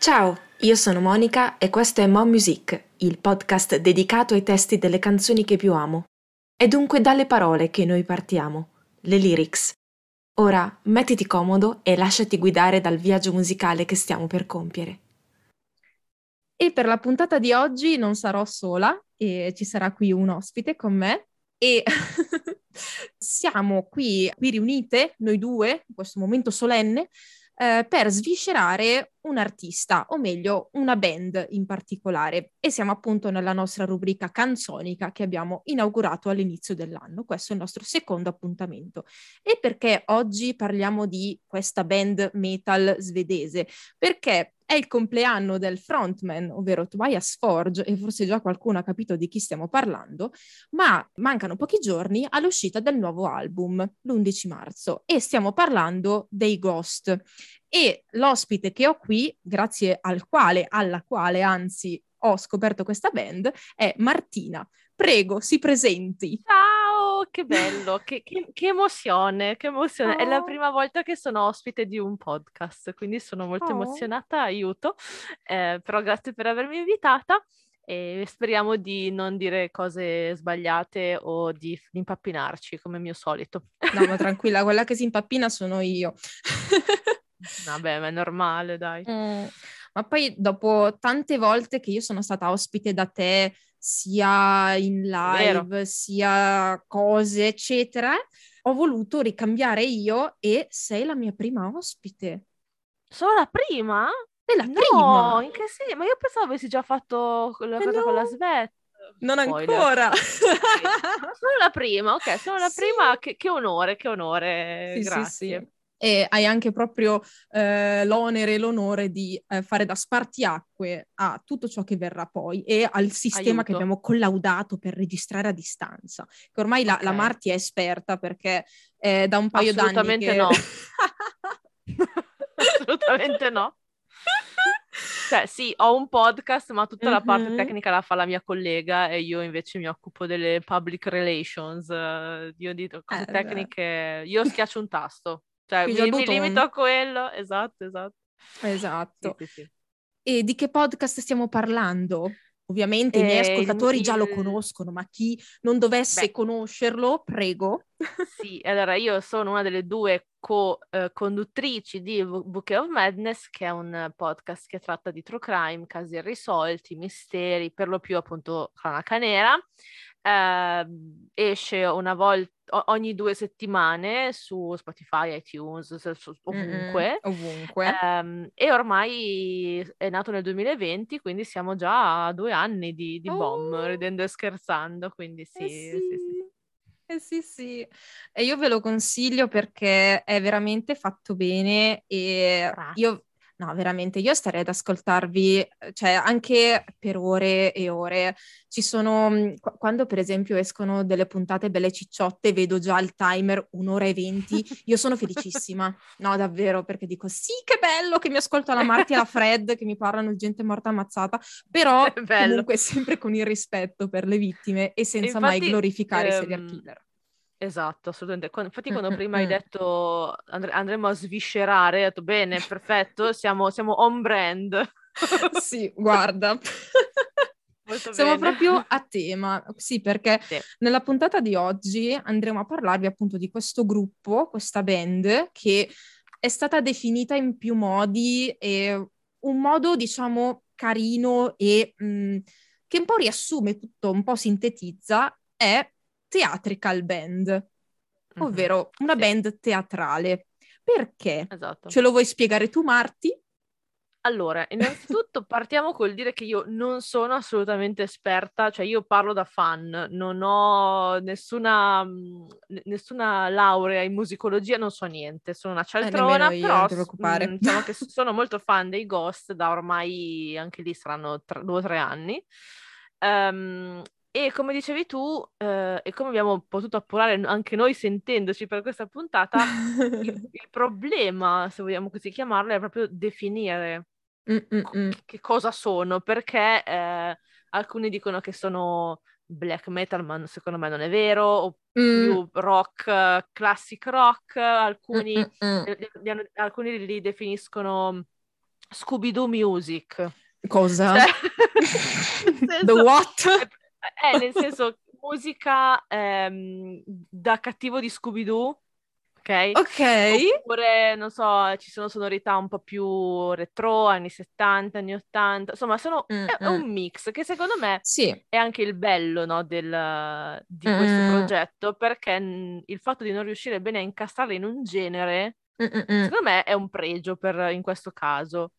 Ciao, io sono Monica e questo è Mo Music, il podcast dedicato ai testi delle canzoni che più amo. È dunque dalle parole che noi partiamo, le lyrics. Ora mettiti comodo e lasciati guidare dal viaggio musicale che stiamo per compiere. E per la puntata di oggi non sarò sola e ci sarà qui un ospite con me e siamo qui, qui riunite, noi due, in questo momento solenne, eh, per sviscerare un artista, o meglio una band in particolare. E siamo appunto nella nostra rubrica canzonica che abbiamo inaugurato all'inizio dell'anno. Questo è il nostro secondo appuntamento. E perché oggi parliamo di questa band metal svedese? Perché è il compleanno del frontman, ovvero Tobias Forge, e forse già qualcuno ha capito di chi stiamo parlando, ma mancano pochi giorni all'uscita del nuovo album, l'11 marzo, e stiamo parlando dei Ghost. E l'ospite che ho qui, grazie al quale, alla quale anzi ho scoperto questa band, è Martina. Prego, si presenti. Ciao, che bello, che, che, che emozione, che emozione. Oh. È la prima volta che sono ospite di un podcast, quindi sono molto oh. emozionata, aiuto. Eh, però grazie per avermi invitata e speriamo di non dire cose sbagliate o di impappinarci come mio solito. No, ma tranquilla, quella che si impappina sono io. Vabbè, ma è normale, dai. Mm. Ma poi dopo tante volte che io sono stata ospite da te, sia in live, Vero. sia cose, eccetera, ho voluto ricambiare io e sei la mia prima ospite. Sono la prima? È la no, prima? in che senso? Ma io pensavo avessi già fatto la eh cosa no. con la Svet. Non Spoiler. ancora. sono la prima, ok, sono la sì. prima. Che, che, onore, che onore. Sì, Grazie. Sì, e hai anche proprio eh, l'onere e l'onore di eh, fare da spartiacque a tutto ciò che verrà poi e al sistema Aiuto. che abbiamo collaudato per registrare a distanza. Che ormai okay. la, la, Marti è esperta perché eh, da un paio d'anni che... no. Assolutamente no. Cioè, sì, ho un podcast, ma tutta mm-hmm. la parte tecnica la fa la mia collega e io invece mi occupo delle public relations. io dico cose eh, tecniche, io schiaccio un tasto. Cioè, mi, mi, limito a quello, esatto, esatto. Esatto. Sì, sì, sì. E di che podcast stiamo parlando? Ovviamente eh, i miei eh, ascoltatori il... già lo conoscono, ma chi non dovesse Beh. conoscerlo, prego. Sì, allora io sono una delle due co-conduttrici eh, di Bouquet of Madness, che è un podcast che tratta di true crime, casi irrisolti, misteri, per lo più appunto cronaca nera. Eh, esce una volta ogni due settimane su Spotify, iTunes, su, ovunque. Mm-hmm, ovunque. Um, e ormai è nato nel 2020, quindi siamo già a due anni di, di oh. bomb, ridendo e scherzando, quindi sì, eh sì. sì, sì. Eh sì, sì, e io ve lo consiglio perché è veramente fatto bene e Grazie. io No, veramente, io starei ad ascoltarvi, cioè anche per ore e ore. Ci sono, mm, quando per esempio escono delle puntate belle cicciotte, vedo già il timer un'ora e venti, io sono felicissima. No, davvero, perché dico sì, che bello che mi ascolto la Marti e la Fred che mi parlano di gente morta ammazzata, però comunque sempre con il rispetto per le vittime e senza Infatti, mai glorificare ehm... i serial killer. Esatto, assolutamente. Infatti quando prima hai detto andre- andremo a sviscerare, hai detto bene, perfetto, siamo, siamo on brand. sì, guarda. Molto Siamo bene. proprio a tema, sì, perché sì. nella puntata di oggi andremo a parlarvi appunto di questo gruppo, questa band, che è stata definita in più modi e un modo, diciamo, carino e mh, che un po' riassume tutto, un po' sintetizza, è theatrical band, ovvero mm-hmm. una sì. band teatrale. Perché? Esatto. Ce lo vuoi spiegare tu, Marti? Allora, innanzitutto partiamo col dire che io non sono assolutamente esperta, cioè io parlo da fan, non ho nessuna, nessuna laurea in musicologia, non so niente, sono una eh, cialtrona, eh, però mh, diciamo che sono molto fan dei Ghost da ormai, anche lì saranno tre, due o tre anni. Um, e come dicevi tu, eh, e come abbiamo potuto appurare anche noi sentendoci per questa puntata, il, il, problema, se vogliamo così chiamarlo, è proprio definire co- che cosa sono, perché eh, alcuni dicono che sono black metal, ma secondo me non è vero, o mm. più rock, classic rock, alcuni, li, li, alcuni li definiscono Scooby-Doo Music. Cosa? Cioè, The senso- what? È nel senso musica ehm, da cattivo di Scooby-Doo, ok? Ok. Oppure, non so, ci sono sonorità un po' più retro, anni 70, anni 80, insomma, sono, è, è Mm, un mix che secondo me Sì. è anche il bello, no, del, di questo Mm. progetto, perché il fatto di non riuscire bene a incastrarle in un genere, secondo me è un pregio per, in questo caso.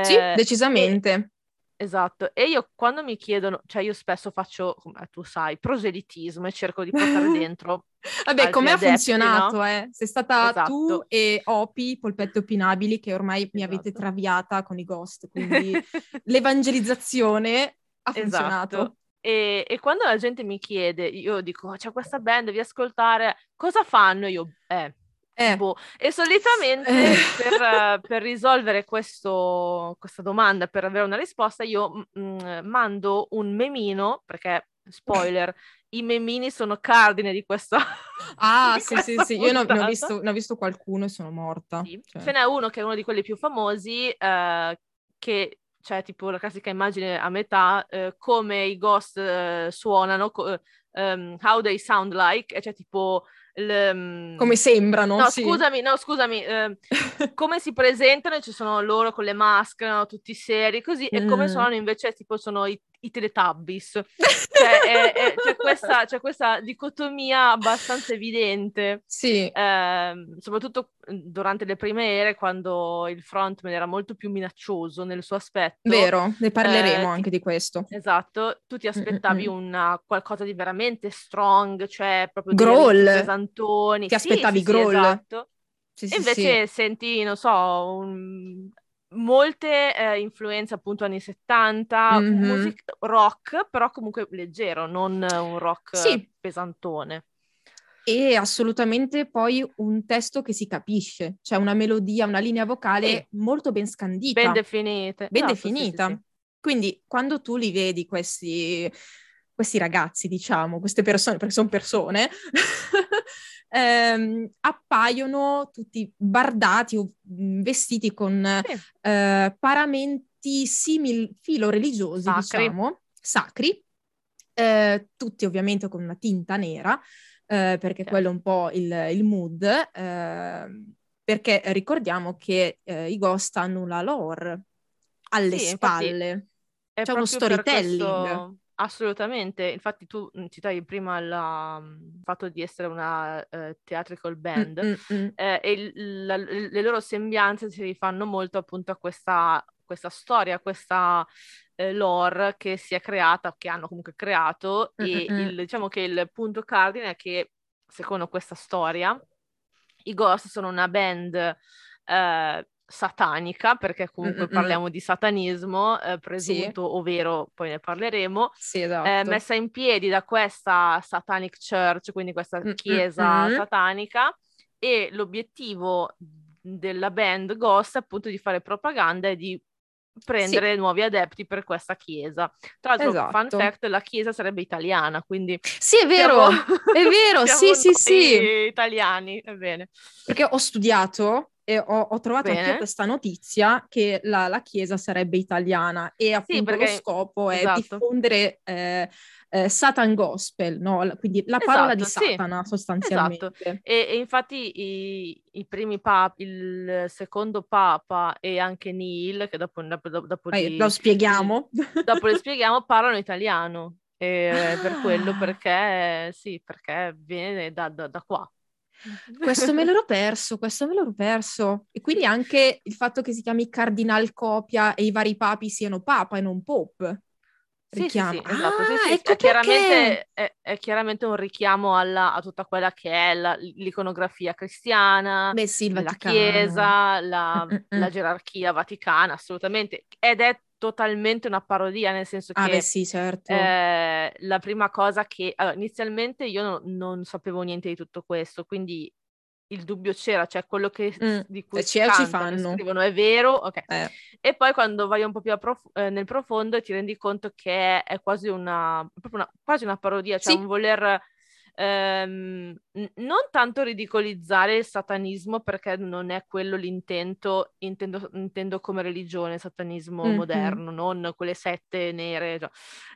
Sì, Eh, decisamente. Esatto, e io quando mi chiedono, cioè io spesso faccio, come tu sai, proselitismo e cerco di portare dentro Vabbè, come ha funzionato, no? eh? Sei stata Esatto. tu e Opi, Polpette Opinabili, che ormai mi avete Esatto. traviata con i ghost, quindi l'evangelizzazione ha funzionato. Esatto. E, e quando la gente mi chiede, io dico, "Oh, c'è questa band, devi ascoltare, cosa fanno? Io, eh, Eh, boh. E solitamente Eh. per, per risolvere questo- questa domanda, per avere una risposta, io mm, mando un memino, perché, spoiler, i memini sono cardine di questa... ah, di sì, sì, questa sì, io ne ho, ne ho visto, ne ho visto qualcuno e sono morta. Sì. Cioè. Ce n'è uno che è uno di quelli più famosi, eh, che c'è tipo la classica immagine a metà, eh, come i ghost eh, suonano, co- ehm, how they sound like, e c'è tipo... il, mm, Come sembrano, No, sì. scusami, no, scusami, ehm, come si presentano, ci sono loro con le maschere, no, tutti seri, così, e come Mm. suonano invece tipo sono i, i Teletubbies. Cioè, è- è- c'è, questa, c'è questa dicotomia abbastanza evidente. Sì, Ehm, soprattutto mm, durante le prime ere, quando il frontman era molto più minaccioso nel suo aspetto. vero, ne parleremo eh, anche di questo. Esatto, tu ti aspettavi Mm, mm, una, qualcosa di veramente strong, cioè proprio Growl. pesantoni. Ti aspettavi sì, sì, growl. esatto. Sì, E sì, invece senti, non so, un- molte eh, influenze appunto anni 70, Mhm. music rock, però comunque leggero, non un rock Sì. pesantone. E assolutamente poi un testo che si capisce, cioè una melodia, una linea vocale molto ben scandita. Ben definite. ben Esatto, sì, sì, definita. sì. Quindi quando tu li vedi questi, questi ragazzi, diciamo, queste persone, perché sono persone, ehm, appaiono tutti bardati o vestiti con Sì. eh, paramenti simil filo religiosi, Sacri. diciamo, sacri, eh, tutti ovviamente con una tinta nera, eh, perché Certo. quello è un po' il, il mood, ehm, perché ricordiamo che eh, i ghost hanno una lore alle Sì, spalle. C'è uno storytelling. Assolutamente, infatti tu mm, citavi prima la- il fatto di essere una eh, theatrical band eh, e il- la- le loro sembianze si rifanno molto appunto a questa, questa storia, questa eh, lore che si è creata, che hanno comunque creato Mm, e il- diciamo che il punto cardine è che secondo questa storia i Ghost sono una band eh, satanica, perché comunque Mm, mm, mm. parliamo di satanismo eh, presunto, ovvero poi ne parleremo, Sì, eh, esatto. messa in piedi da questa Satanic Church, quindi questa chiesa mm. satanica, e l'obiettivo della band Ghost è appunto di fare propaganda e di prendere nuovi adepti per questa chiesa. Tra l'altro, fun Esatto. fact, la chiesa sarebbe italiana, quindi Sì, è vero, siamo- è vero, sì, sì, sì. italiani, è bene. Perché ho studiato e ho, ho trovato Bene. anche questa notizia che la, la chiesa sarebbe italiana e appunto perché- lo scopo è esatto. diffondere eh, eh, Satan Gospel, no? Quindi la parola di Esatto, sì. Satana sostanzialmente. E, e infatti i, i primi papi, il secondo papa e anche Neil, che dopo, dopo, dopo Vai, li- lo spieghiamo. dopo le spieghiamo, parlano italiano. E per quello, perché sì, perché viene da, da- da qua. Questo me l'ero perso, questo me l'ero perso. E quindi anche il fatto che si chiami Cardinal Copia e i vari papi siano papa e non pope. Sì, sì, Richiamo. sì, esatto, sì, Ah, sì, ecco è, chiaramente, è, è chiaramente un richiamo alla- a tutta quella che è la- l'iconografia cristiana, Beh sì, la. Chiesa, la, Mm, mm, mm. la gerarchia vaticana, assolutamente. Ed è totalmente una parodia, nel senso Ah, che beh sì, certo. eh, la prima cosa che... allora, inizialmente io no- non sapevo niente di tutto questo, quindi il dubbio c'era, cioè quello che, Mm, di cui se c'è, ci cantano e fanno. scrivono è vero, ok. Eh. E poi quando vai un po' più a prof- eh, nel profondo ti rendi conto che è, è quasi una, una, quasi una parodia, cioè Sì. un voler ehm, non tanto ridicolizzare il satanismo perché non è quello l'intento, intendo, intendo come religione, satanismo Mhm. moderno, non quelle sette nere, cioè,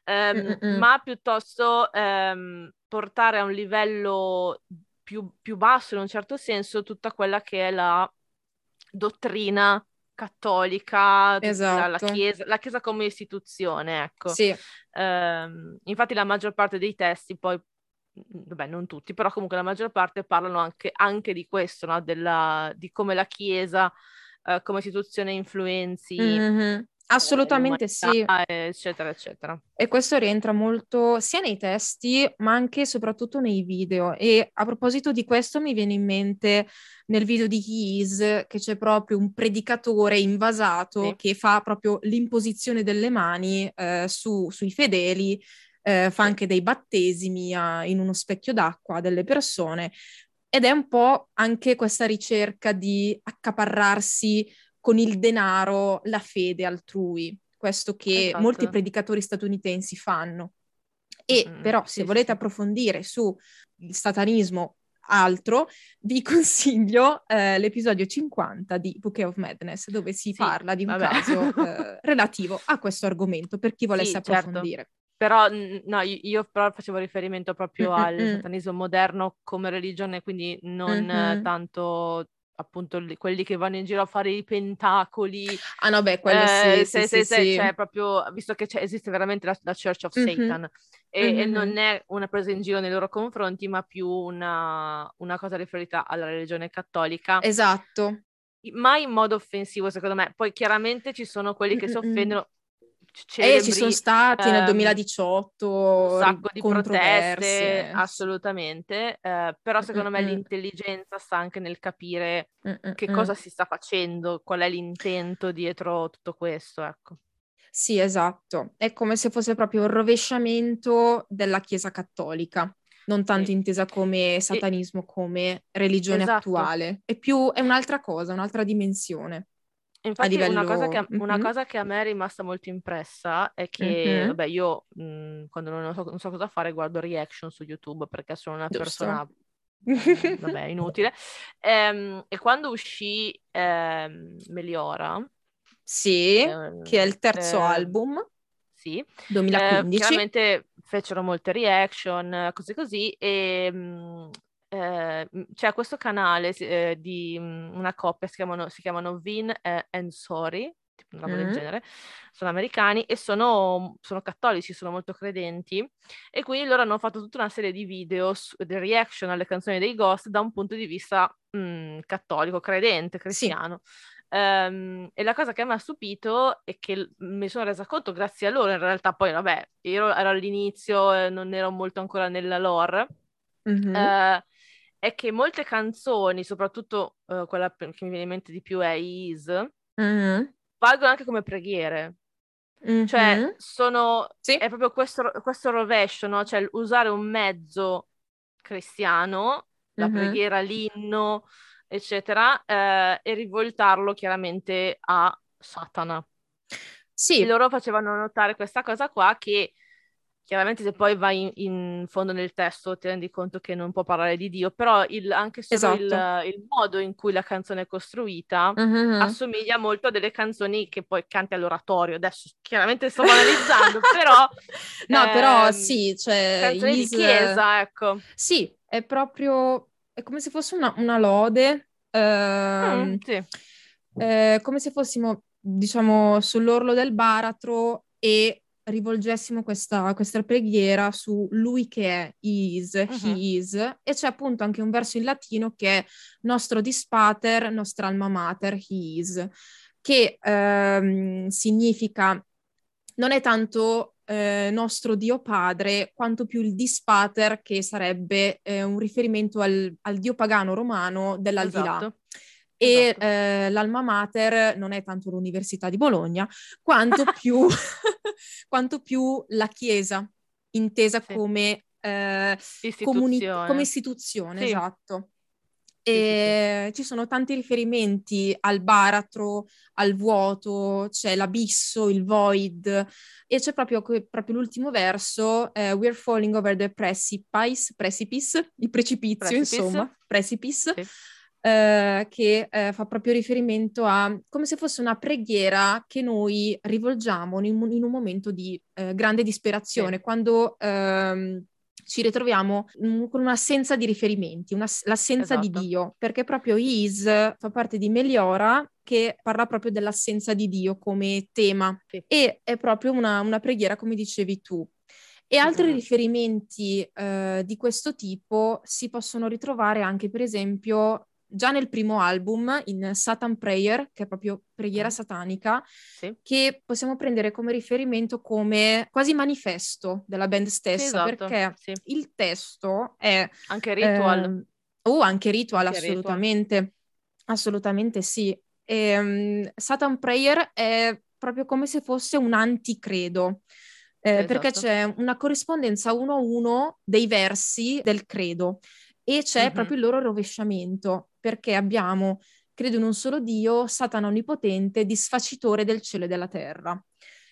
ehm, ma piuttosto ehm, portare a un livello più, più basso in un certo senso tutta quella che è la dottrina cattolica, tutta la, Esatto. chiesa, la chiesa come istituzione, ecco. Sì, Ehm, infatti la maggior parte dei testi poi, vabbè non tutti, però comunque la maggior parte parlano anche, anche di questo, no? Della- di come la chiesa eh, come istituzione influenzi Mhm. Assolutamente sì. eccetera, eccetera. E questo rientra molto sia nei testi, ma anche e soprattutto nei video. E a proposito di questo, mi viene in mente nel video di He Is che c'è proprio un predicatore invasato Sì. che fa proprio l'imposizione delle mani eh, su- sui fedeli, eh, fa anche dei battesimi a- in uno specchio d'acqua delle persone. Ed è un po' anche questa ricerca di accaparrarsi con il denaro la fede altrui, questo che Esatto. molti predicatori statunitensi fanno. E Mm, però se sì, volete sì. approfondire su il satanismo altro, vi consiglio eh, l'episodio 50 di Bouquet of Madness, dove si Sì, parla di un vabbè. caso eh, relativo a questo argomento, per chi volesse Sì, certo. Però mm, no, io, però facevo riferimento proprio al Mm-mm-mm. satanismo moderno come religione, quindi non Mhm. tanto appunto li- quelli che vanno in giro a fare i pentacoli. Ah no, beh, quello Eh, sì, se- sì, se- sì, se- sì. cioè proprio visto che c'è- esiste veramente la, la Church of Mhm. Satan e, e Mhm. non è una presa in giro nei loro confronti, ma più una, una cosa riferita alla religione cattolica, Esatto. mai in modo offensivo, secondo me. Poi chiaramente ci sono quelli che si Mm-mm-mm. offendono. C- Eh, ci sono celebri, stati nel ehm, 2018 un sacco di proteste, assolutamente, eh, però secondo me Mm-mm-mm. l'intelligenza sta anche nel capire che Mm-mm-mm. cosa si sta facendo, qual è l'intento dietro tutto questo, ecco. Sì, esatto. È come se fosse proprio il rovesciamento della Chiesa cattolica, non tanto intesa come satanismo, come religione Esatto. attuale. È più, è un'altra cosa, un'altra dimensione. Infatti una livello- cosa, che a, una Mhm. cosa che a me è rimasta molto impressa è che, Mhm. vabbè, io mh, quando non so, non so cosa fare guardo reaction su YouTube perché sono una Giusto. persona, mh, vabbè, inutile. Ehm, e quando uscì ehm, Meliora, Sì, ehm, che è il terzo eh, album, sì, 2015. Eh, chiaramente fecero molte reaction, così così, e mh, eh, c'è questo canale eh, di mh, una coppia, si chiamano, si chiamano Vin e and Sorry, tipo una roba del Mm. genere, sono americani e sono, sono cattolici, sono molto credenti, e quindi loro hanno fatto tutta una serie di video, su, di reaction alle canzoni dei Ghost da un punto di vista mh, cattolico, credente, cristiano. Ehm, e la cosa che mi ha stupito è che l- mi sono resa conto grazie a loro, in realtà poi vabbè, io ero all'inizio, eh, non ero molto ancora nella lore, Mhm. eh, è che molte canzoni, soprattutto eh, quella che mi viene in mente di più è Is, Mhm. valgono anche come preghiere. Cioè, Mhm. sono, Sì. è proprio questo, questo rovescio, no? Cioè, usare un mezzo cristiano, la Mhm. preghiera, l'inno, eccetera, eh, e rivoltarlo chiaramente a Satana. Sì, E loro facevano notare questa cosa qua che chiaramente se poi vai in, in fondo nel testo ti rendi conto che non può parlare di Dio, però il- anche solo il, Esatto. il modo in cui la canzone è costruita Mhm. assomiglia molto a delle canzoni che poi canti all'oratorio. Adesso chiaramente sto banalizzando, però No, però ehm, sì, cioè canzoni Is- di chiesa, ecco. Sì, è proprio, è come se fosse una, una lode, ehm, Mm, sì, eh, come se fossimo, diciamo, sull'orlo del baratro e rivolgessimo questa, questa preghiera su lui che è, is, he Mhm. is, e c'è appunto anche un verso in latino che è nostro dispater, nostra alma mater, he is, che ehm, significa, non è tanto eh, nostro Dio Padre, quanto più il dispater, che sarebbe eh, un riferimento al, al dio pagano romano dell'aldilà. esatto. E Esatto. eh, l'alma mater non è tanto l'Università di Bologna, quanto più, quanto più la Chiesa, intesa Sì. come, eh, comuni- Istituzione. come istituzione, Sì. esatto. E sì, ci sono tanti riferimenti al baratro, al vuoto, c'è l'abisso, il void, e c'è proprio, proprio l'ultimo verso, eh, We're falling over the precipice, precipice il precipizio, precipice. insomma, precipice. Eh, che eh, fa proprio riferimento a come se fosse una preghiera che noi rivolgiamo in, in un momento di eh, grande disperazione, sì. quando ehm, ci ritroviamo mm, con un'assenza di riferimenti, una, l'assenza esatto. di Dio, perché proprio Is fa parte di Meliora che parla proprio dell'assenza di Dio come tema sì. e è proprio una, una, preghiera come dicevi tu. E altri esatto. riferimenti eh, di questo tipo si possono ritrovare anche per esempio già nel primo album, in Satan Prayer, che è proprio preghiera mm. satanica, sì. che possiamo prendere come riferimento come quasi manifesto della band stessa, sì, esatto. perché sì. il testo è... Anche ritual. Eh, oh, anche ritual, anche assolutamente. Ritual. Assolutamente sì. E, um, Satan Prayer è proprio come se fosse un anticredo. Eh, esatto. Perché c'è una corrispondenza uno a uno dei versi del credo e c'è mm-hmm. proprio il loro rovesciamento, perché abbiamo, credo in un solo Dio, Satana onnipotente, disfacitore del cielo e della terra.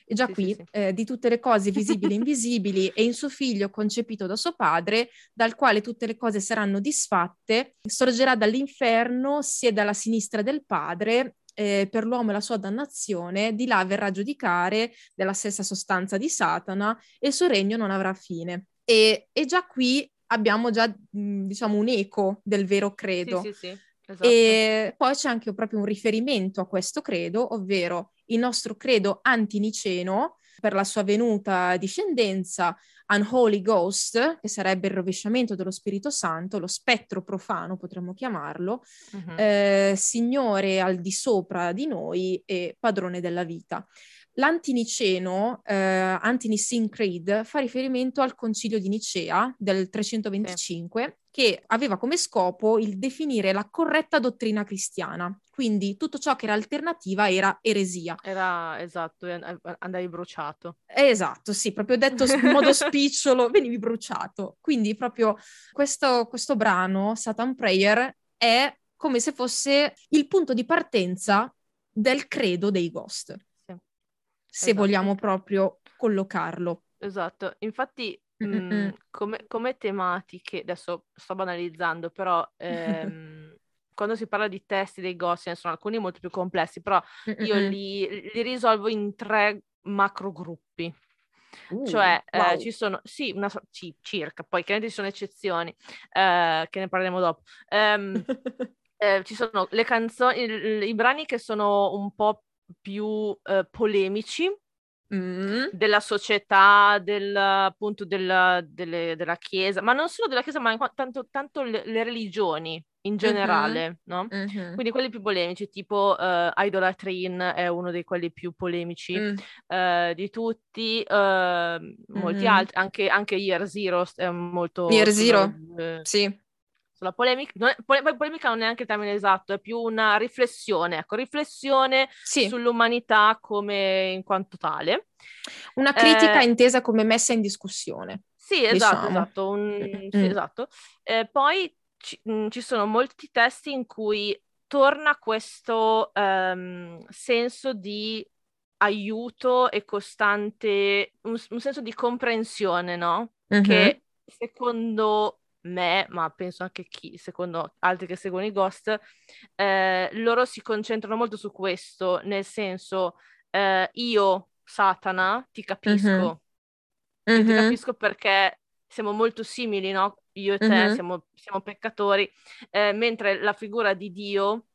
E già sì, qui, sì, sì. Eh, di tutte le cose visibili e invisibili, e in suo figlio concepito da suo padre, dal quale tutte le cose saranno disfatte, sorgerà dall'inferno, siede alla sinistra del padre, eh, per l'uomo e la sua dannazione, di là verrà a giudicare della stessa sostanza di Satana e il suo regno non avrà fine. E, e già qui abbiamo già, diciamo, un eco del vero credo. Sì, sì, sì. Esatto. E poi c'è anche proprio un riferimento a questo credo, ovvero il nostro credo antiniceno per la sua venuta discendenza, Unholy Ghost, che sarebbe il rovesciamento dello Spirito Santo, lo spettro profano potremmo chiamarlo, uh-huh. eh, Signore al di sopra di noi e padrone della vita. L'antiniceno, eh, Anti-Nicene Creed, fa riferimento al concilio di Nicea del 325, sì. che aveva come scopo il definire la corretta dottrina cristiana. Quindi tutto ciò che era alternativa era eresia. Era, esatto, andavi bruciato. Esatto, sì, proprio detto in modo spicciolo, venivi bruciato. Quindi proprio questo, questo brano, Satan Prayer, è come se fosse il punto di partenza del credo dei Ghost se esatto. vogliamo proprio collocarlo. Esatto, infatti mh, mm, come, come, tematiche, adesso sto banalizzando, però ehm, quando si parla di testi dei ghost, ce ne sono alcuni molto più complessi, però io li, li risolvo in tre macro gruppi. Uh, cioè, eh, wow. eh, ci sono, sì, una, sì, circa, poi chiaramente ci sono eccezioni, eh, che ne parleremo dopo. Um, eh, ci sono le canzoni, i, i brani che sono un po' più eh, polemici mm. della società, del, appunto della, delle, della Chiesa, ma non solo della Chiesa, ma tanto, tanto le, le, religioni in generale, mm-hmm. no? Mm-hmm. Quindi quelli più polemici, tipo uh, Idolatrin è uno dei quelli più polemici mm. uh, di tutti, uh, molti mm-hmm. altri, anche, anche Year Zero è molto... Year Zero, sì sulla polemica, non è, pole, polemica non è neanche il termine esatto, è più una riflessione, ecco, riflessione sì. sull'umanità come in quanto tale. Una critica eh, intesa come messa in discussione. Sì, esatto, diciamo. esatto, un, mm. sì, esatto. Eh, poi ci, mh, mm, ci, sono molti testi in cui torna questo um, senso di aiuto e costante, un, un senso di comprensione, no? Mm-hmm. Che secondo me, ma penso anche chi, secondo altri che seguono i Ghost, eh, loro si concentrano molto su questo, nel senso, eh, io, Satana, ti capisco. Mm-hmm. Mm-hmm. Ti capisco perché siamo molto simili, no? Io e te mm-hmm. siamo, siamo, peccatori, eh, mentre la figura di Dio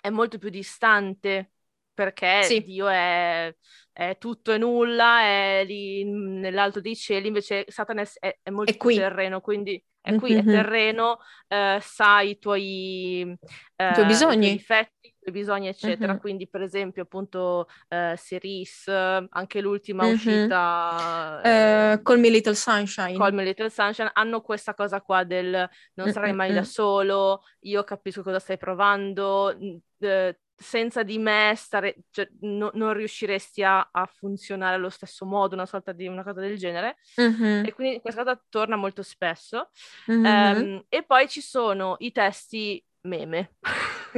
è molto più distante perché sì. Dio è, è, tutto e nulla, è lì nell'alto dei cieli, invece Satana è, è molto più terreno, quindi è qui, mm-hmm. è terreno, eh, sa i tuoi, eh, I tuoi bisogni. I tuoi difetti, i tuoi bisogni, eccetera. Mm-hmm. Quindi, per esempio, appunto, eh, Siris, anche l'ultima mm-hmm. uscita... Uh, Call Me Little Sunshine. Call Me Little Sunshine, hanno questa cosa qua del non sarai mai da solo, io capisco cosa stai provando, eh, senza di me stare, cioè, no, non riusciresti a, a, funzionare allo stesso modo, una sorta di una cosa del genere. Mm-hmm. E quindi questa cosa torna molto spesso. Mm-hmm. Um, e poi ci sono i testi meme.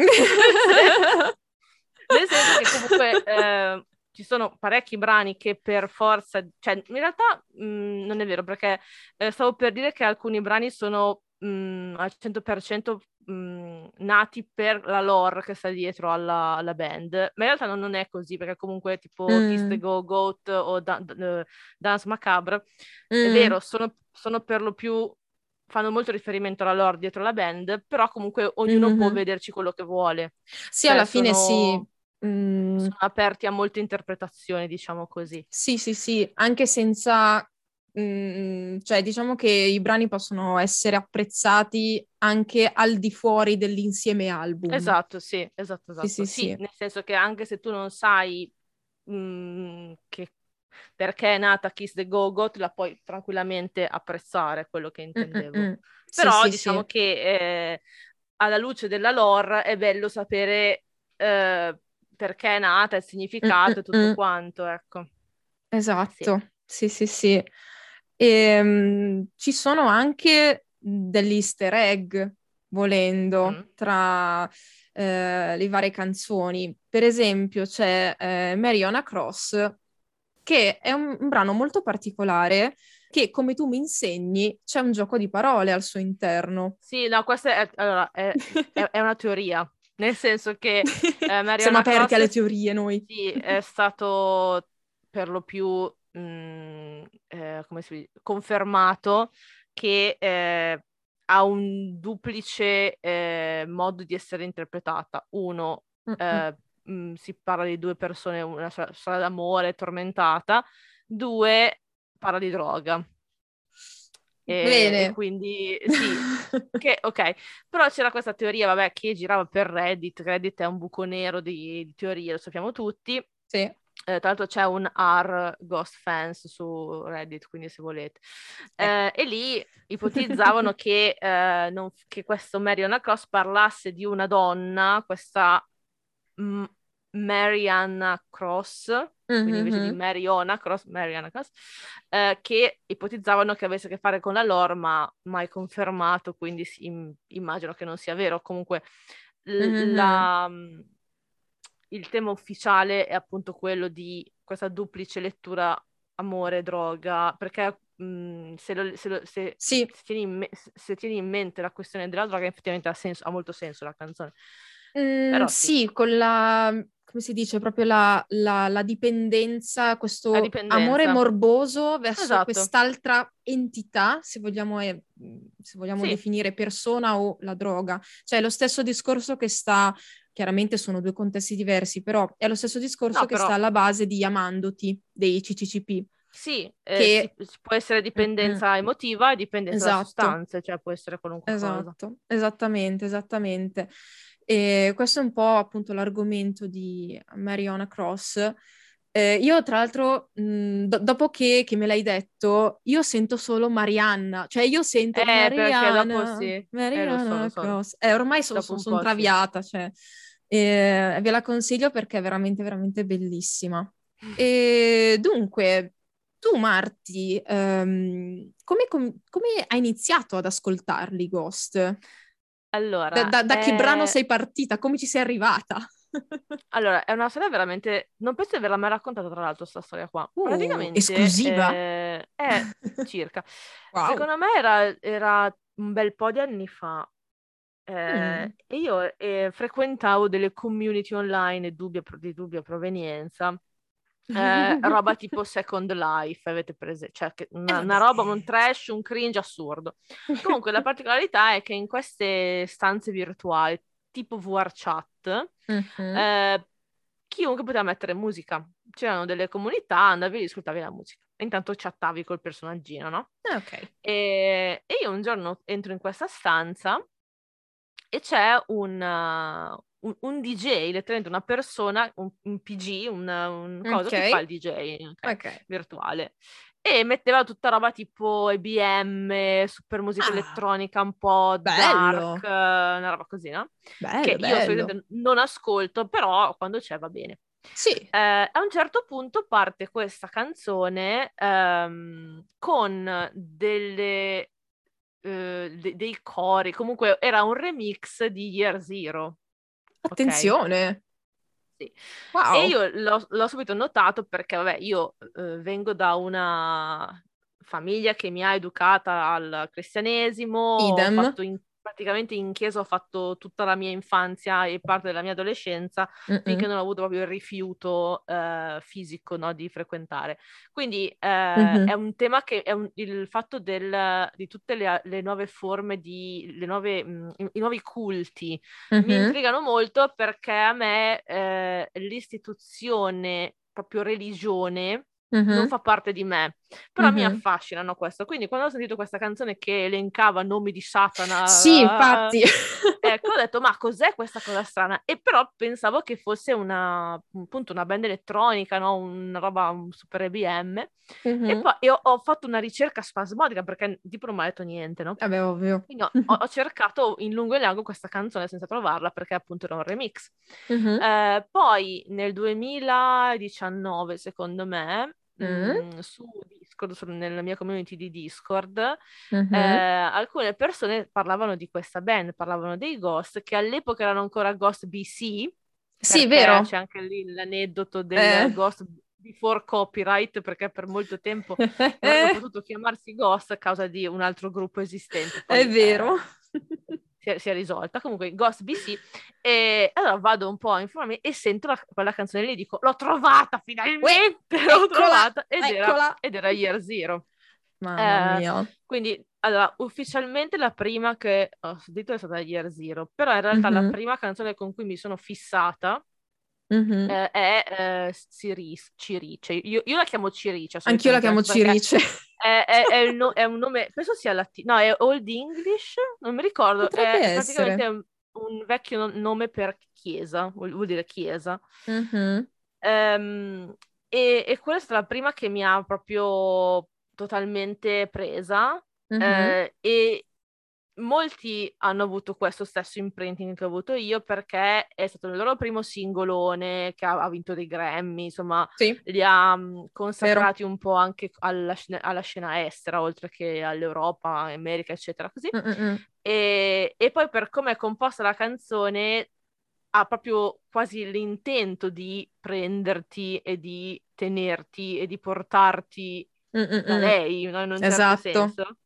Nel senso che comunque eh, ci sono parecchi brani che per forza, cioè in realtà mh, mm, non è vero perché eh, stavo per dire che alcuni brani sono mh, mm, al 100% mh, mm, nati per la lore che sta dietro alla, alla, band, ma in realtà non, non, è così perché comunque tipo mm. Kiss the Go Goat o da- da- Dance Macabre, mm. è vero, sono, sono per lo più fanno molto riferimento alla lore dietro la band, però comunque ognuno mm-hmm. può vederci quello che vuole. Sì, cioè, alla fine sono... sì. Mm. Sono aperti a molte interpretazioni, diciamo così. Sì, sì, sì, anche senza... Mm, cioè, diciamo che i brani possono essere apprezzati anche al di fuori dell'insieme album. Esatto, sì, esatto, esatto. Sì, sì, sì, sì. nel senso che anche se tu non sai mm, che perché è nata Kiss the Go Goat, la puoi tranquillamente apprezzare, quello che intendevo. Mm-mm. Però diciamo che eh, alla luce della lore è bello sapere eh, perché è nata, il significato e tutto quanto, ecco. Esatto, sì, sì, sì. sì. E, um, ci sono anche degli easter egg, volendo, mm. tra eh, le varie canzoni. Per esempio c'è eh, Mariona Cross, che è un, un brano molto particolare che come tu mi insegni c'è un gioco di parole al suo interno. Sì, no, questa è, allora, è, è, è una teoria. Nel senso che eh, Siamo aperti Cross, alle teorie noi. Sì, è stato per lo più mh, eh, come si dice, confermato che eh, ha un duplice eh, modo di essere interpretata. Uno, eh, mh, si parla di due persone, una storia d'amore tormentata, due, parla di droga. E, Bene. Quindi sì, che, ok, però c'era questa teoria, vabbè, che girava per Reddit, Reddit è un buco nero di, di teorie, lo sappiamo tutti. Sì. Eh, tra l'altro c'è un R Ghost Fans su Reddit, quindi se volete. Eh, e lì ipotizzavano che, eh, non, che questo Mariana Cross parlasse di una donna, questa M- Mariana Cross, quindi mm-hmm. invece di mm-hmm. Mariona Cross, Mariana Cross, eh, che ipotizzavano che avesse a che fare con la lore, ma mai confermato, quindi si, immagino che non sia vero. Comunque l- mm-hmm. la, mm, il tema ufficiale è appunto quello di questa duplice lettura amore-droga, perché mh, mm, se, lo, se, lo, se, sì. se, tieni me- se, tieni in mente la questione della droga, effettivamente ha, senso, ha molto senso la canzone. Mm, Però, sì. sì, con la, come si dice, proprio la, la, la dipendenza, questo la dipendenza. amore morboso verso esatto. quest'altra entità, se vogliamo, eh, se vogliamo sì. definire persona o la droga. Cioè, è lo stesso discorso che sta, chiaramente sono due contesti diversi, però è lo stesso discorso no, che però... sta alla base di Amandoti, dei CCCP. Sì, eh, che... eh, può essere dipendenza emotiva e dipendenza esatto. da sostanze, cioè può essere qualunque esatto. cosa. Esattamente, esattamente. E questo è un po' appunto l'argomento di Mariona Cross. Eh, io tra l'altro, mh, do- dopo che, che, me l'hai detto, io sento solo Marianna, cioè io sento eh, Marianna, dopo sì. Marianna eh, so. Cross. Eh, ormai sono son, son traviata, cioè, eh, ve la consiglio perché è veramente, veramente bellissima. E dunque, tu Marti, um, come, com- come hai iniziato ad ascoltarli Ghost? Allora, da, da, da è... che brano sei partita? Come ci sei arrivata? allora, è una storia veramente... Non penso di averla mai raccontata, tra l'altro, questa storia qua. Uh, Praticamente... Esclusiva? Eh, è circa. wow. Secondo me era, era, un bel po' di anni fa. Eh, mm. E io eh, frequentavo delle community online dubbia, di dubbia provenienza eh, roba tipo Second Life, avete preso? Cioè, una, una, roba, un trash, un cringe assurdo. Comunque, la particolarità è che in queste stanze virtuali, tipo VR chat, eh, chiunque poteva mettere musica. C'erano delle comunità, andavi e ascoltavi la musica. Intanto chattavi col personaggino, no? Ah, ok. E, e io un giorno entro in questa stanza e c'è un, un, un, DJ, letteralmente una persona, un, un PG, un, un cosa okay. che fa il DJ okay, okay. virtuale. E metteva tutta roba tipo EBM, super musica ah, elettronica, un po' bello. dark, una roba così, no? Bello, che bello. io non ascolto, però quando c'è va bene. Sì. Eh, a un certo punto parte questa canzone ehm, con delle eh, de- dei cori, comunque era un remix di Year Zero. Attenzione. Sì. Wow. E io l'ho, l'ho subito notato perché, vabbè, io eh, vengo da una famiglia che mi ha educata al cristianesimo, ho Idem. fatto in- praticamente in chiesa ho fatto tutta la mia infanzia e parte della mia adolescenza, Mm-mm. finché non ho avuto proprio il rifiuto eh, fisico no, di frequentare. Quindi eh, Mhm. è un tema che è un- il fatto del- di tutte le, le nuove forme, di, le nuove, mh, i, i nuovi culti mi Mhm. intrigano molto perché a me eh, l'istituzione, proprio religione, non Mhm. fa parte di me, però mi Mhm. affascinano questo. Quindi quando ho sentito questa canzone che elencava nomi di Satana, Sì, eh, infatti. ecco, ho detto, ma cos'è questa cosa strana? E però pensavo che fosse una, appunto, una band elettronica, no? Una roba un super EBM. E Mhm. poi e ho, ho fatto una ricerca spasmodica perché tipo non mi ha detto niente, no? Vabbè, ovvio. Quindi ho, ho- cercato in lungo e in largo questa canzone senza trovarla perché appunto era un remix. Eh, poi nel 2019, secondo me, Mm. mm, su Discord, su- nella mia community di Discord, Mhm. eh, alcune persone parlavano di questa band, parlavano dei Ghost, che all'epoca erano ancora Ghost BC. Sì, vero. C'è anche lì l'aneddoto del Eh. Ghost before copyright, perché per molto tempo avrebbero potuto chiamarsi Ghost a causa di un altro gruppo esistente. Poi, È vero. eh, si è, si è risolta. Comunque, Ghost BC. E allora vado un po' a informarmi e sento la- quella canzone lì e dico: L'ho trovata finalmente! L'ho eccola, trovata! Ed era, ed era Year Zero. Mamma Eh, mia. Quindi, allora, ufficialmente la prima che ho sentito è stata Year Zero, però in realtà la Mhm. prima canzone con cui mi sono fissata Mhm. eh, è eh, Ciris, Cirice. Io, io la chiamo Cirice. Anch'io la chiamo Cirice. È, è- è no- è un nome, penso sia latino, no, è Old English, non mi ricordo, è, Potrebbe è praticamente essere. un, un vecchio no- nome per chiesa, vuol, vuol dire chiesa. Mhm. Ehm, e, e quella è stata la prima che mi ha proprio totalmente presa Mhm. eh, e molti hanno avuto questo stesso imprinting che ho avuto io perché è stato il loro primo singolone che ha, ha vinto dei Grammy, insomma Sì. li ha mh, consacrati un po' anche alla, scena- alla scena estera, oltre che all'Europa, America, eccetera, così. Mm-mm. E, e poi per come è composta la canzone ha proprio quasi l'intento di prenderti e di tenerti e di portarti da Mm-mm. lei, no? in un certo Esatto. senso.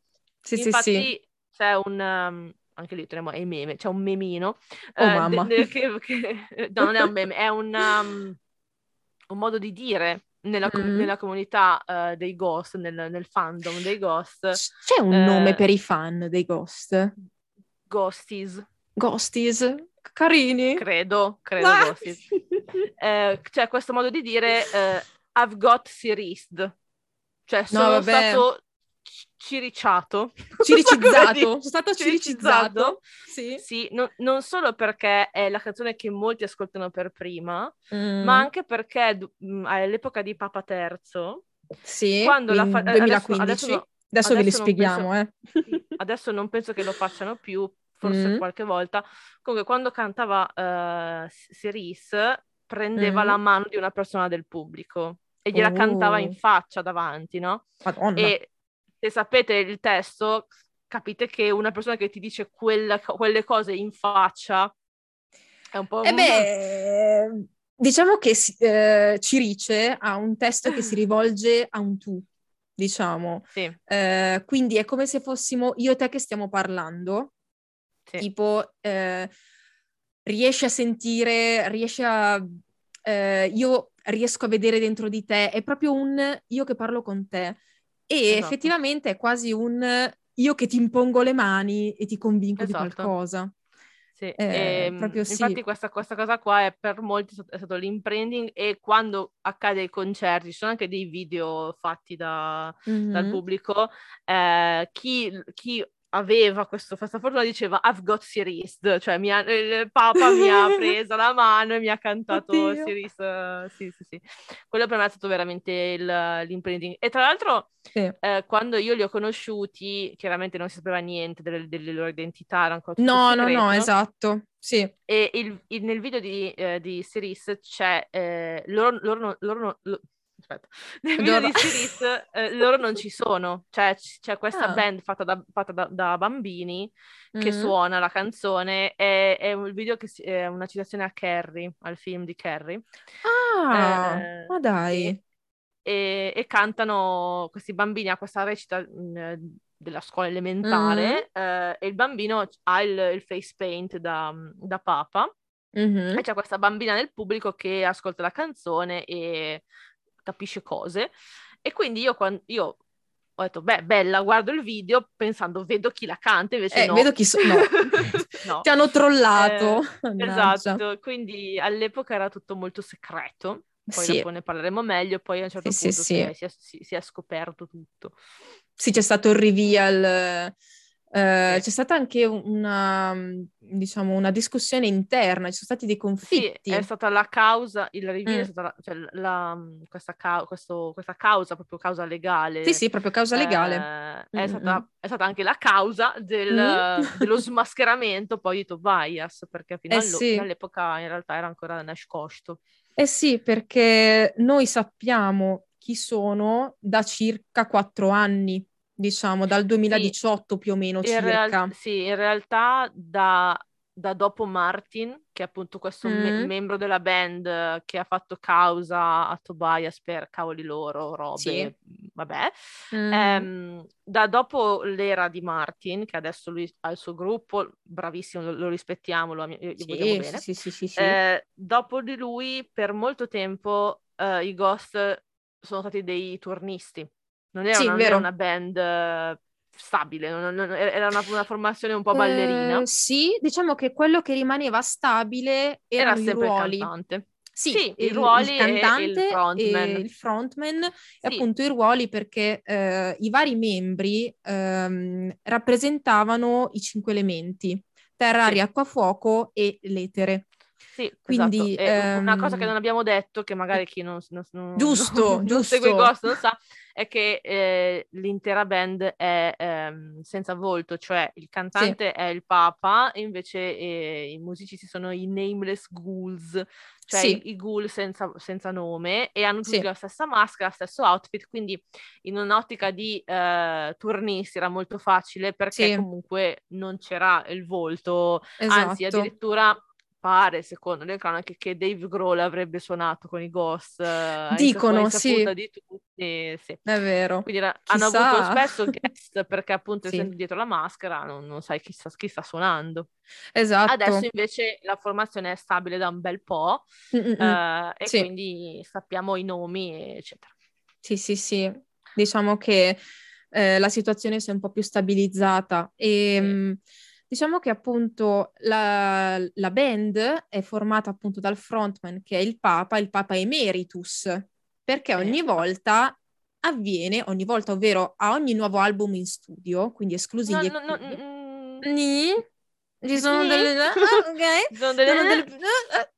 Sì, sì, Infatti sì. C'è un... um, anche lì teniamo ai meme, c'è un memino. Oh, eh, de- mamma. de- che- che- no, non è un meme, è un, um, un modo di dire nella, com- Mm. nella comunità eh, dei Ghost, nel, nel fandom dei Ghost, C'è un eh, nome per i fan dei Ghost? Ghosties, Ghosties? Carini. credo, credo Ah! Ghosties. Eh, c'è questo modo di dire eh, I've got serised, cioè sono vabbè. stato ciriciato. Ciricizzato. Sono stato Ciricizzato. ciricizzato. Sì. Sì, no- non solo perché è la canzone che molti ascoltano per prima, Mm. ma anche perché mh, all'epoca di Papa Terzo, Sì, quando la fa- adesso- 2015. adesso no- Adesso ve li adesso spieghiamo, eh. sì, adesso non penso che lo facciano più, forse Mm. qualche volta. Comunque, quando cantava eh, Cerise, prendeva Mm. la mano di una persona del pubblico e gliela cantava in Oh. faccia davanti, no? Madonna. E se sapete il testo, capite che una persona che ti dice quella- quelle cose in faccia è un po'... Eh beh, diciamo che eh, Cirice ha un testo che si rivolge a un tu, diciamo. Sì, Eh, quindi è come se fossimo io e te che stiamo parlando, sì. tipo eh, riesci a sentire, riesci a... eh, io riesco a vedere dentro di te, è proprio un io che parlo con te. E Esatto. effettivamente è quasi un io che ti impongo le mani e ti convinco Esatto. di qualcosa. Sì, Eh, ehm, proprio sì. infatti questa, questa cosa qua è per molti è stato l'imbranding e quando accade ai concerti, ci sono anche dei video fatti da- dal Mhm. pubblico, eh, chi, chi aveva questo, questa fortuna diceva I've got Series, cioè mi ha- il Papa mi ha presa la mano e mi ha cantato Oddio. Series, eh, sì sì sì, quello per me è stato veramente il- l'imbranding e tra l'altro Sì. eh, quando io li ho conosciuti, chiaramente non si sapeva niente delle, delle loro identità, era ancora tutto No, no, segreto. no, esatto. Sì. E il- il- nel video di, eh, di Cerise c'è, eh, loro, loro loro non- lo- aspetta, nel video di Siris eh, loro non ci sono, cioè c- c'è questa Ah. band fatta da, fatta da- da bambini che Mm. suona la canzone, è, è un video che si- è una citazione a Carrie, al film di Carrie, Ah, Eh, ma dai. e, e cantano questi bambini a questa recita mh, della scuola elementare eh, e il bambino ha il, il face paint da, da papa Mhm. e c'è questa bambina nel pubblico che ascolta la canzone e capisce cose. E quindi io, quan- io ho detto, beh, bella, guardo il video pensando, vedo chi la canta, invece Eh, no. vedo chi so- no. Ti hanno trollato. Eh. Esatto, quindi all'epoca era tutto molto segreto. Poi Sì. dopo ne parleremo meglio, poi a un certo Sì, punto sì. Si, è, si è- si è scoperto tutto. Sì, c'è stato il reveal. Eh, Sì. c'è stata anche una, diciamo, una discussione interna, ci sono stati dei Sì, conflitti. è stata la causa, il è Mm. stata la- cioè, la- questa, ca- questo- questa causa, proprio causa legale. Sì, sì, proprio causa legale. eh, è, Mm, stata, mm. è stata anche la causa del- Mm. dello smascheramento poi di Tobias, perché fino, Eh allo- sì. all'epoca in realtà era ancora nascosto. Eh sì, perché noi sappiamo chi sono da circa quattro anni, diciamo, dal 2018 più o meno In, circa. real- sì, in realtà da, da dopo Martin, che è appunto questo me- Mm. membro della band che ha fatto causa a Tobias per cavoli loro, robe, Sì. vabbè. Mm. Ehm, da dopo l'era di Martin, che adesso lui ha il suo gruppo, bravissimo, lo, lo rispettiamo, lo, ami- gli vogliamo Sì, bene. sì, sì, sì, sì. Eh, dopo di lui, per molto tempo, eh, i Ghost sono stati dei turnisti. Non era, Sì, una, non era una band eh, stabile, non- non- era una, una formazione un po' ballerina. Eh, sì, diciamo che quello che rimaneva stabile era i sempre il ruoli. cantante. Sì, Sì, i il, ruoli il e- e il cantante frontman. il frontman e Sì. appunto i ruoli perché eh, i vari membri ehm, rappresentavano i cinque elementi, terra, Sì. aria, acqua, fuoco e l'etere. Sì, Quindi, esatto. E una cosa che ehm, non abbiamo detto, che magari chi non, non- non- Giusto, non giusto. segue i Ghost non sa, è che eh, l'intera band è ehm, senza volto, cioè il cantante è il Papa, invece eh, i musicisti sono i nameless ghouls, cioè Sì. i, i ghoul senza, senza nome, e hanno tutti Sì. la stessa maschera, lo stesso outfit, quindi in un'ottica di eh, turnisti era molto facile perché Sì. comunque non c'era il volto, Anzi, Esatto. addirittura pare, secondo le cronache, che Dave Grohl avrebbe suonato con i Ghost. eh, Dicono, sì. di tutti, sì. È vero. Quindi era- hanno avuto spesso guest perché appunto Sì. essendo dietro la maschera non, non sai chi sta, chi sta suonando. Esatto. Adesso invece la formazione è stabile da un bel po' Mm-mm. eh, e Sì. quindi sappiamo i nomi, eccetera. Sì, sì, sì. Diciamo che eh, la situazione si è un po' più stabilizzata e Sì. Diciamo che appunto la, la band è formata appunto dal frontman che è il Papa, il Papa Emeritus, perché ogni volta avviene, ogni volta, ovvero a ogni nuovo album in studio, quindi esclusivi No, e no, no, mm, Nì? Ci sono delle... ah, ok. ci sono delle- delle- eh,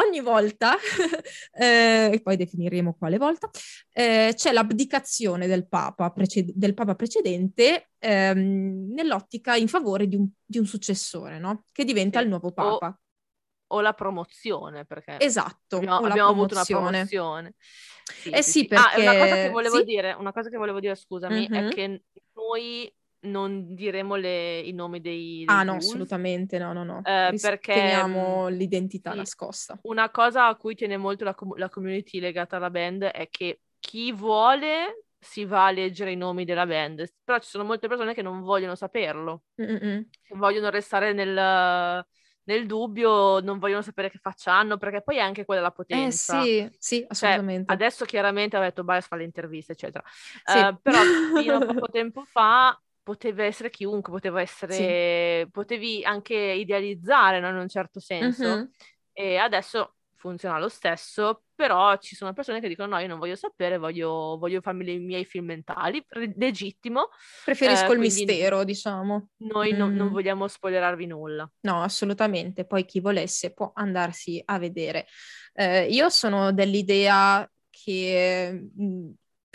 Ogni volta, eh, e poi definiremo quale volta, eh, c'è l'abdicazione del Papa, prece- del Papa precedente ehm, nell'ottica in favore di un, di un successore, no? Che diventa Sì. il nuovo O- Papa. o la promozione, perché Esatto, abbiamo, o abbiamo avuto una promozione. Sì, Eh sì, sì, sì. Ah, e una cosa che perché- volevo sì. dire, una cosa che volevo dire, scusami, è Mhm. che noi non diremo le- i nomi dei, dei Ah no, ghouls. assolutamente no, no, no. Eh, perché, Teniamo l'identità sì. nascosta. Una cosa a cui tiene molto la, com- la community legata alla band è che chi vuole si va a leggere i nomi della band, però ci sono molte persone che non vogliono saperlo, Mm-mm. che vogliono restare nel, nel dubbio, non vogliono sapere che faccia hanno, perché poi è anche quella la Eh potenza. sì, sì, Cioè, assolutamente. adesso chiaramente ha detto Bias fa le interviste, eccetera. Sì. Eh, però fino a poco tempo fa poteva essere chiunque, poteva essere, potevi anche idealizzare, no, in un certo senso. Mhm. E adesso funziona lo stesso, però ci sono persone che dicono no, io non voglio sapere, voglio, voglio farmi i miei film mentali, legittimo, Preferisco Eh, il mistero, diciamo. noi non- non Mm. vogliamo spoilerarvi nulla. No, assolutamente. Poi chi volesse può andarsi a vedere. Eh, io sono dell'idea che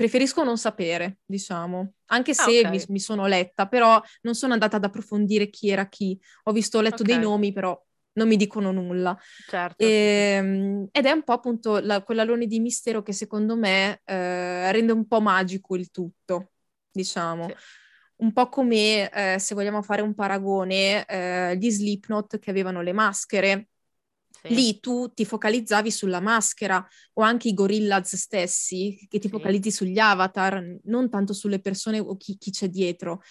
preferisco non sapere, diciamo, anche Ah, se ok. mi, mi sono letta, però non sono andata ad approfondire chi era chi. Ho visto, ho letto dei Ok. nomi, però non mi dicono nulla. Certo. E, ehm, ed è un po' appunto la, quell'alone di mistero che secondo me eh, rende un po' magico il tutto, diciamo. Sì. Un po' come, eh, se vogliamo fare un paragone, eh, gli Slipknot che avevano le maschere. Sì. Lì tu ti focalizzavi sulla maschera o anche i Gorillaz stessi, che ti Sì. focalizzi sugli avatar, non tanto sulle persone o chi, chi c'è dietro.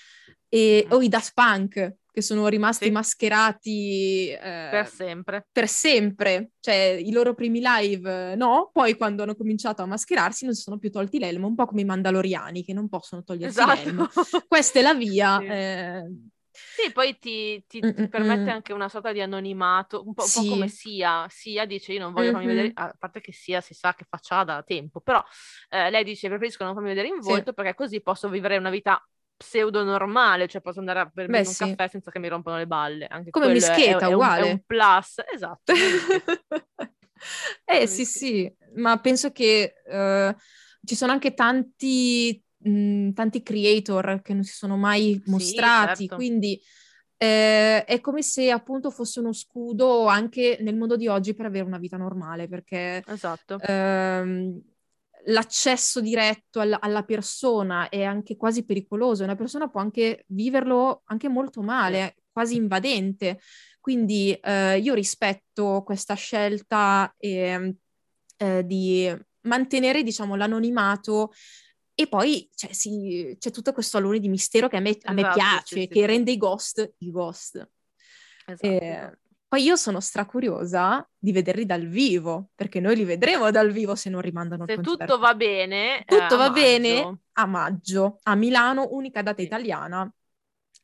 E, Mm. o i Daft Punk, che sono rimasti Sì. mascherati eh, Per sempre. per sempre, cioè i loro primi live eh, no, poi quando hanno cominciato a mascherarsi non si sono più tolti l'elmo, un po' come i mandaloriani che non possono togliersi l'elmo. Esatto. Questa è la via. Sì. eh, Sì, poi ti, ti- Mm, ti mm, permette mm. anche una sorta di anonimato, un po', un po' Sì. come Sia. Sia dice io non voglio farmi Mhm. vedere, a parte che Sia si sa che faccia da tempo, però eh, lei dice preferisco non farmi vedere in Sì. volto perché così posso vivere una vita pseudo normale, cioè posso andare a bermi Beh, un sì. caffè senza che mi rompano le balle. Anche Come è- Mischeta, è, è un, è uguale. un plus, esatto. eh sì, sì, ma penso che eh, ci sono anche tanti, mh, tanti creator che non si sono mai Sì, mostrati, certo. quindi eh, è come se appunto fosse uno scudo anche nel mondo di oggi per avere una vita normale, perché Esatto. ehm, l'accesso diretto alla, alla persona è anche quasi pericoloso, una persona può anche viverlo anche molto male, quasi invadente. Quindi eh, io rispetto questa scelta ehm, eh, di mantenere, diciamo, l'anonimato e poi cioè, sì, c'è tutto questo alone di mistero che a me, a me Esatto, piace, sì, che sì. rende i ghost i ghost. esatto, Eh, esatto. poi io sono stracuriosa di vederli dal vivo, perché noi li vedremo dal vivo se non rimandano Se il concerto. tutto va bene, eh, Tutto a va maggio. bene a maggio, a Milano, unica data Sì. italiana.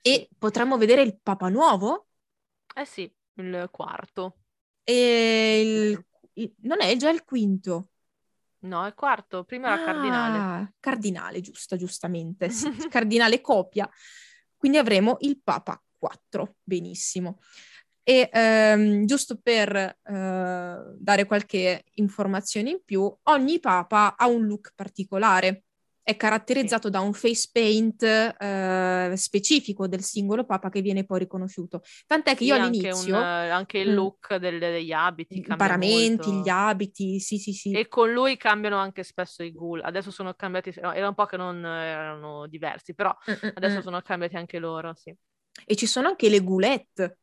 E potremmo vedere il Papa Nuovo Eh sì, il quarto. e il- il- non è già il quinto. No, il quarto. Prima era cardinale. Ah, cardinale, giusto, giustamente. Sì, cardinale copia. Quindi avremo il Papa 4. Benissimo. E ehm, giusto per eh, dare qualche informazione in più, ogni Papa ha un look particolare. È caratterizzato da un face paint eh, specifico del singolo Papa che viene poi riconosciuto. Tant'è che Sì, io anche, all'inizio, un, eh, anche il Mm. look del- degli abiti i paramenti, molto. gli abiti, sì, sì, sì. E con lui cambiano anche spesso i ghoul. Adesso sono cambiati, era un po' che non erano diversi, però Mm, mm, adesso sono cambiati anche loro, sì. E ci sono anche le goulette,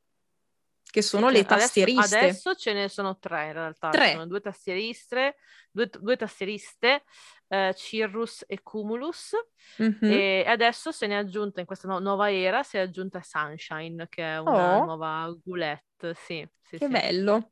che sono le cioè, adesso- tastieriste. Adesso, ce ne sono tre in realtà. Tre. Sono due tastieriste, due, due tastieriste, eh, Cirrus e Cumulus. Mhm. E adesso se ne è aggiunta, in questa nu- nuova era, si è aggiunta Sunshine, che è una Oh. nuova goulette. Sì, sì, Che sì. bello.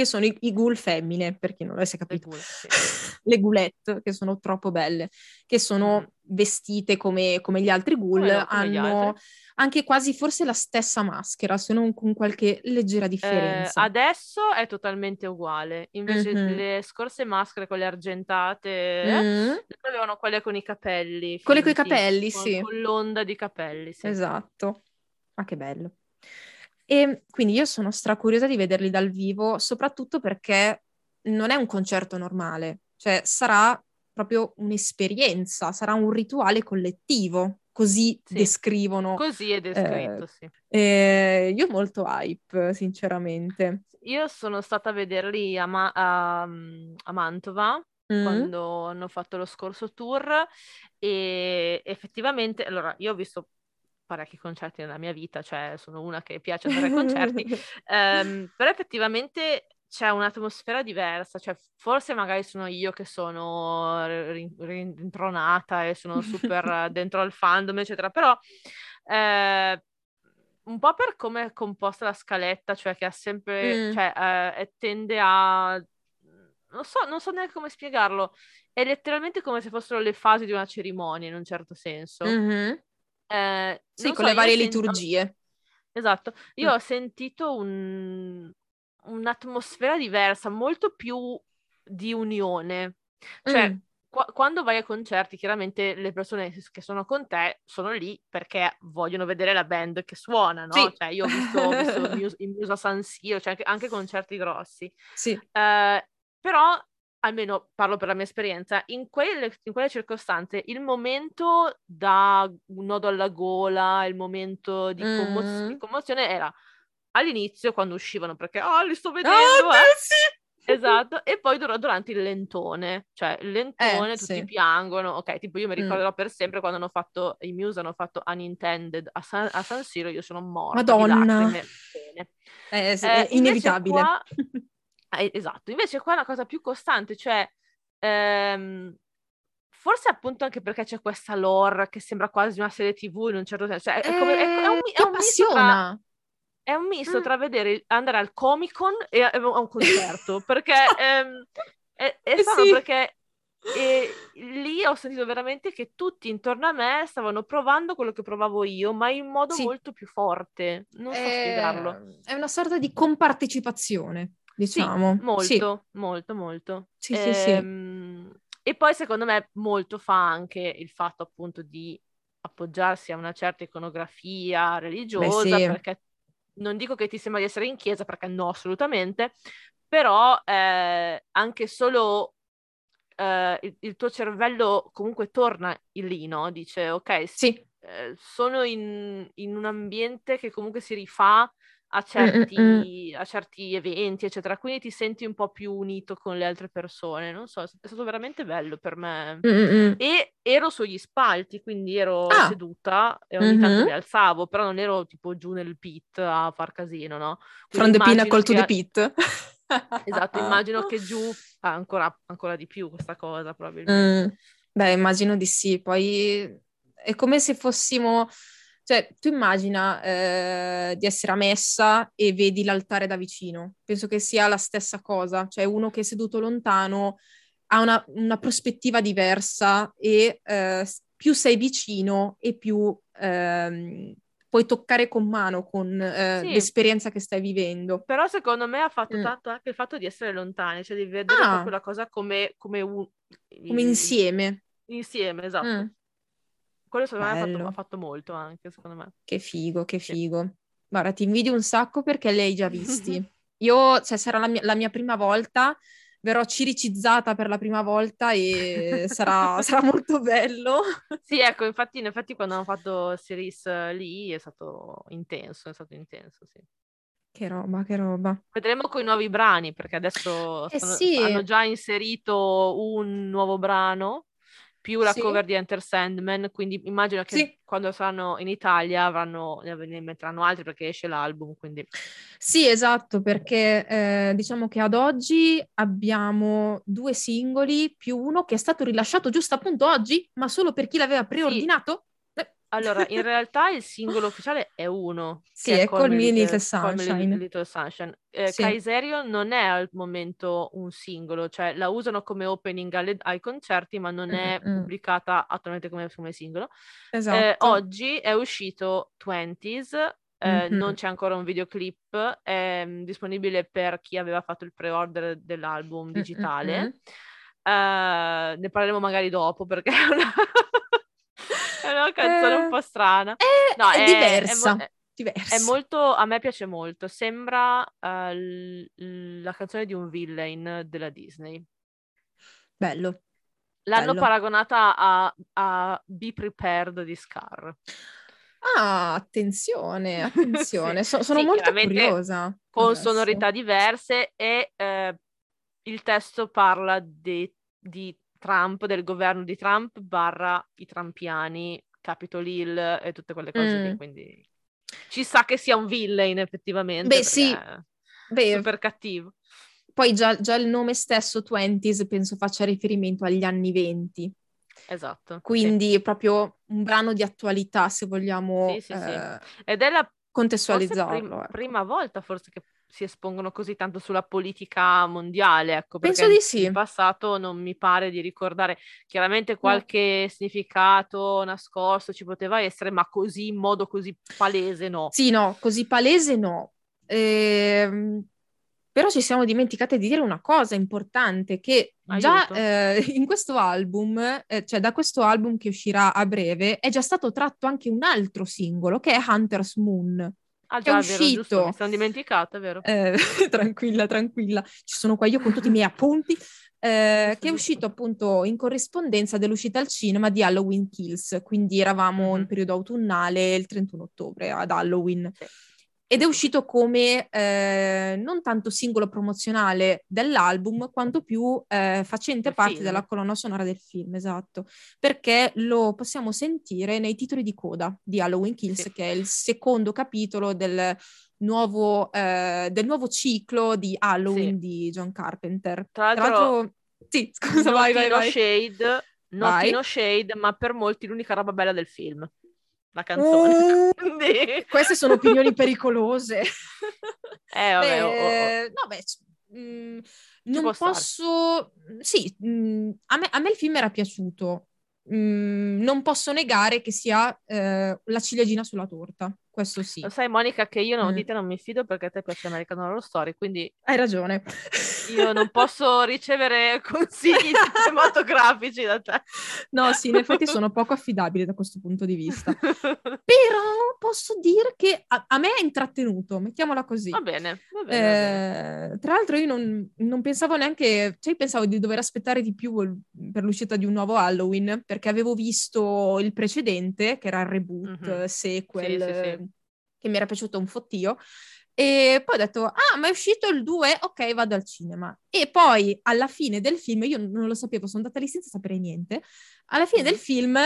Che sono i, i ghoul femmine, per chi non l'avesse Le capito. ghoul, sì. Le goulette, che sono troppo belle, che sono Mm. vestite come, come gli altri ghoul, gli hanno altri. anche quasi forse la stessa maschera, se non con qualche leggera Eh, differenza. adesso è totalmente uguale. Invece Mhm. le scorse maschere, quelle argentate, eh, Mm, loro avevano quelle con i capelli. Quelle coi finti, capelli, con, sì. Con l'onda di capelli, sì. Esatto. Ma che bello. E quindi io sono stracuriosa di vederli dal vivo, soprattutto perché non è un concerto normale, cioè sarà proprio un'esperienza, sarà un rituale collettivo, così Sì. descrivono. Così è descritto, sì. E io molto hype, sinceramente. Io sono stata a vederli a, Ma- a- a Mantova Mm? quando hanno fatto lo scorso tour e effettivamente, allora, io ho visto parecchi concerti nella mia vita, cioè sono una che piace andare ai concerti, ehm, però effettivamente c'è un'atmosfera diversa, cioè forse magari sono io che sono rin- rintronata e sono super dentro al fandom, eccetera, però eh, un po' per come è composta la scaletta, cioè che ha sempre, Mm. cioè eh, tende a, non so, non so neanche come spiegarlo, è letteralmente come se fossero le fasi di una cerimonia in un certo senso. Mhm. Eh, Sì, con so, le varie sento- liturgie. Esatto, io Mm. ho sentito un- un'atmosfera diversa, molto più di unione. Cioè, Mm. qua- quando vai a concerti, chiaramente le persone che sono con te sono lì perché vogliono vedere la band che suona, no? Sì. Cioè, io ho visto, ho visto il Muse, a San Siro, cioè anche, anche concerti grossi. Sì. Eh, però, almeno parlo per la mia esperienza, in quelle, in quelle circostanze il momento da un nodo alla gola, il momento di, commo- Mm. di commozione era all'inizio quando uscivano, perché oh, li sto vedendo, Ah, eh. sì! Esatto, e poi dur- durante il lentone, cioè il lentone Eh, tutti sì. piangono, ok, tipo io mi Mm. ricorderò per sempre quando hanno fatto, i Muse hanno fatto Unintended a San, a San Siro, io sono morta Madonna. Eh, sì, Eh, è invece inevitabile. qua- eh, esatto, invece qua è una cosa più costante, cioè ehm, forse appunto anche perché c'è questa lore che sembra quasi una serie tv in un certo senso, cioè, è, come, è, è un, è un misto tra, è un misto Mm. tra vedere, andare al Comic Con e a, un concerto, perché ehm, è, è Eh, sì. perché eh, lì ho sentito veramente che tutti intorno a me stavano provando quello che provavo io, ma in modo Sì. molto più forte, non so Eh, spiegarlo. È una sorta di compartecipazione, diciamo. Sì, molto, Sì. molto, molto. Sì, sì, sì. Ehm, E poi secondo me molto fa anche il fatto appunto di appoggiarsi a una certa iconografia religiosa, sì. perché non dico che ti sembra di essere in chiesa, perché no, assolutamente, però eh, anche solo eh, il, il tuo cervello comunque torna lì, no? Dice, ok, Sì. eh, sono in, in un ambiente che comunque si rifà a Mm, certi, a certi eventi, eccetera, quindi ti senti un po' più unito con le altre persone, non so, è stato veramente bello per me. Mm, mm, mm. E ero sugli spalti, quindi ero Ah. seduta e ogni tanto Mhm. mi alzavo, però non ero tipo giù nel pit a far casino, no? From Quindi the pinnacle to the pit. Esatto, immagino che giù ha ancora, ancora di più questa cosa, probabilmente. Mm, Beh, immagino di sì. Poi è come se fossimo, cioè, tu immagina eh, di essere a messa e vedi l'altare da vicino. Penso che sia la stessa cosa, cioè uno che è seduto lontano ha una, una prospettiva diversa e eh, più sei vicino e più ehm, puoi toccare con mano con eh, Sì. l'esperienza che stai vivendo. Però secondo me ha fatto Mm. tanto anche il fatto di essere lontani, cioè di vedere Ah. proprio la cosa come, come un... Come insieme. Insieme, esatto. Mm. Quello secondo me ha fatto, Bello. fatto molto anche, secondo me. Che figo, che Sì. figo. Guarda, ti invidio un sacco perché li hai già visti. Io, cioè, sarà la mia, la mia prima volta, verrò ciricizzata per la prima volta e sarà, sarà molto bello. Sì, ecco, infatti, in effetti quando hanno fatto Series eh, lì è stato intenso, è stato intenso, sì. Che roba, che roba. Vedremo con i nuovi brani, perché adesso Eh stanno- sì. hanno già inserito un nuovo brano, più la Sì. cover di Enter Sandman, quindi immagino che Sì. quando saranno in Italia avranno, ne metteranno altri perché esce l'album, quindi... Sì, esatto, perché eh, diciamo che ad oggi abbiamo due singoli più uno che è stato rilasciato giusto appunto oggi, ma solo per chi l'aveva preordinato. Eh. Allora, in realtà il singolo ufficiale è uno. Sì, che è Call Me Little Call Me Sunshine. Little Sunshine. Eh, Sì. Kaiserio non è al momento un singolo, cioè la usano come opening alle- ai concerti, ma non è Mm, mm. pubblicata attualmente come, come singolo. Eh, Esatto. oggi è uscito 20s, eh, Mhm. non c'è ancora un videoclip, è mm, disponibile per chi aveva fatto il pre-order dell'album digitale. mm, mm. Eh, ne parleremo magari dopo perché è una, è una canzone un Eh, po' strana. È, No, è è- diversa. è diversa. È molto, a me piace molto, sembra eh, l- la canzone di un villain della Disney. Bello. L'hanno Bello. paragonata a, a Be Prepared di Scar. Ah, attenzione, attenzione. So- sono Sì, molto curiosa. Con adesso. sonorità diverse e eh, il testo parla di, di Trump, del governo di Trump, barra i trampiani, Capitol Hill e tutte quelle cose lì, Mm. quindi ci sa che sia un villain effettivamente. Beh, sì. Beh, super cattivo. poi già, già il nome stesso, 20s, penso faccia riferimento agli anni 20. Esatto. sì. Quindi è proprio un brano di attualità, se vogliamo Sì, sì, sì. eh, Ed è la contestualizzarlo. prim- ecco. prima volta forse che si espongono così tanto sulla politica mondiale, ecco, Penso di sì. in passato non mi pare di ricordare chiaramente qualche significato nascosto ci poteva essere, ma così in modo così palese no. Sì, no, così palese no. Ehm, però ci siamo dimenticate di dire una cosa importante, che già Aiuto. eh, in questo album, eh, cioè da questo album che uscirà a breve, è già stato tratto anche un altro singolo, che è Hunter's Moon. Ah già, è vero, giusto, uscito. mi sono dimenticata, vero. Eh, tranquilla, tranquilla, ci sono qua io con tutti i miei appunti, eh, che è uscito appunto in corrispondenza dell'uscita al cinema di Halloween Kills, quindi eravamo in periodo autunnale il 31 ottobre ad Halloween. Sì. Ed è uscito come eh, non tanto singolo promozionale dell'album, quanto più eh, facente Del parte film. della colonna sonora del film, esatto, perché lo possiamo sentire nei titoli di coda di Halloween Kills, Sì. che è il secondo capitolo del nuovo, eh, del nuovo ciclo di Halloween Sì. di John Carpenter. Tra Tra l'altro, l'altro, sì, scusa, vai, vai, vai. Shade, Vai. Notino Shade, ma per molti l'unica roba bella del film, la canzone. Quindi- queste sono opinioni pericolose. Eh, vabbè, o- o- Beh, no, beh, c- mm, non può stare. posso... Sì, mm, a me, a me il film era piaciuto. Mm, non posso negare che sia eh, la ciliegina sulla torta, questo sì. Lo sai, Monica, che io non, Mm. di te non mi fido perché a te piace American Horror Story, quindi Hai ragione. io non posso ricevere consigli cinematografici da te. No, sì, in effetti sono poco affidabile da questo punto di vista. Però posso dire che a, a me ha intrattenuto, mettiamola così. Va bene, va bene. va bene. Eh, tra l'altro io non, non pensavo neanche, cioè pensavo di dover aspettare di più per l'uscita di un nuovo Halloween, perché avevo visto il precedente, che era il reboot, Mhm. sequel, Sì, sì, sì. Eh, che mi era piaciuto un fottio, e poi ho detto, ah, ma è uscito il 2, ok, vado al cinema. E poi alla fine del film, io non lo sapevo, sono andata lì senza sapere niente, alla fine Mm. del film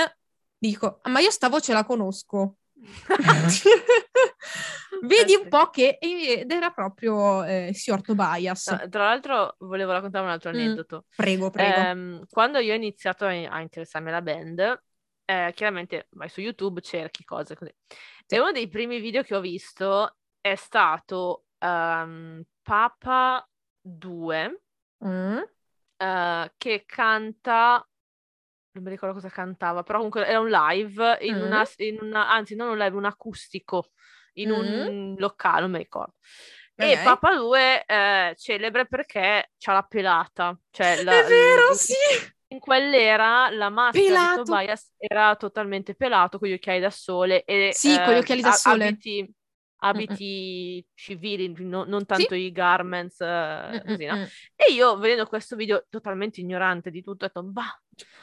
dico, "Ah, ma io sta voce la conosco. Vedi un sì. po' che ed era proprio eh, Signor Tobias. No, tra l'altro volevo raccontare un altro Mm. aneddoto. Prego, prego. Ehm, quando io ho iniziato a, a interessarmi alla band, eh, chiaramente vai su YouTube, cerchi cose così. E uno dei primi video che ho visto è stato ehm, Papa 2, Mm. eh, che canta, non mi ricordo cosa cantava, però comunque era un live, in Mm. una, in una- anzi non un live, un acustico, in un locale, non mi ricordo. E Ok. Papa 2 è celebre perché c'ha la pelata, cioè la- È vero, in- sì. In quell'era la maschera Pelato. di Tobias era totalmente pelato con gli occhiali da sole e Sì, con gli eh, occhiali da sole. abiti, abiti civili, no- non tanto i garments, eh, così, no? Mm, mm, mm. E io vedendo questo video totalmente ignorante di tutto, ho detto, bah,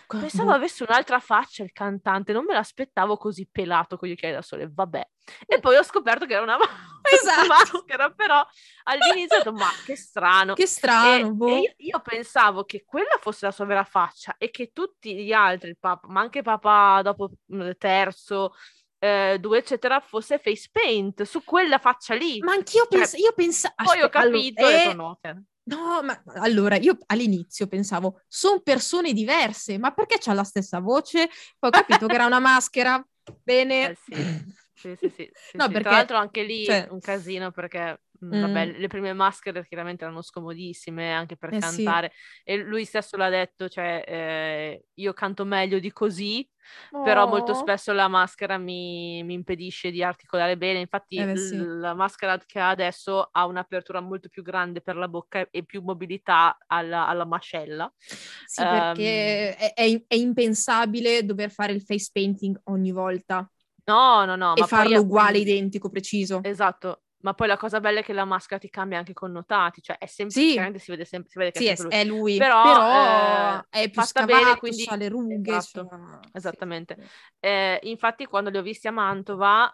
pensavo boh. avesse un'altra faccia il cantante, non me l'aspettavo così pelato con gli occhiali da sole, vabbè. E poi ho scoperto che era una, Esatto. maschera, però all'inizio ho detto, ma che strano. Che strano, E- boh. e io, io pensavo che quella fosse la sua vera faccia e che tutti gli altri, il papa, ma anche Papa dopo il terzo, eh, due, eccetera, fosse face paint su quella faccia lì. Ma anch'io Cioè, pens- io pensavo... Poi ho capito, e ho detto, eh, no, cioè, No, ma allora io all'inizio pensavo, sono persone diverse, ma perché c'ha la stessa voce? Poi ho capito che era una maschera. Bene. Eh sì, sì, sì, sì, sì, No, perché- Tra l'altro anche lì cioè- un casino perché, Mm. vabbè, le prime maschere chiaramente erano scomodissime anche per Eh cantare e lui stesso l'ha detto, cioè eh, io canto meglio di così, però molto Oh. spesso la maschera mi, mi impedisce di articolare bene, infatti Eh l- la maschera che ha adesso ha un'apertura molto più grande per la bocca e più mobilità alla, alla mascella. Sì, perché è, è- è impensabile dover fare il face painting ogni volta No, no, no, e ma farlo poi uguale, identico, preciso. Esatto, ma poi la cosa bella è che la maschera ti cambia anche i connotati, cioè è sempre, Sì. si vede sempre, si vede che Sì, è sempre lui. è lui, Però, però, eh, è più fatta scavato, bene, quindi- ha le rughe. esatto, sì, esattamente. sì. Eh, infatti quando li ho visti a Mantova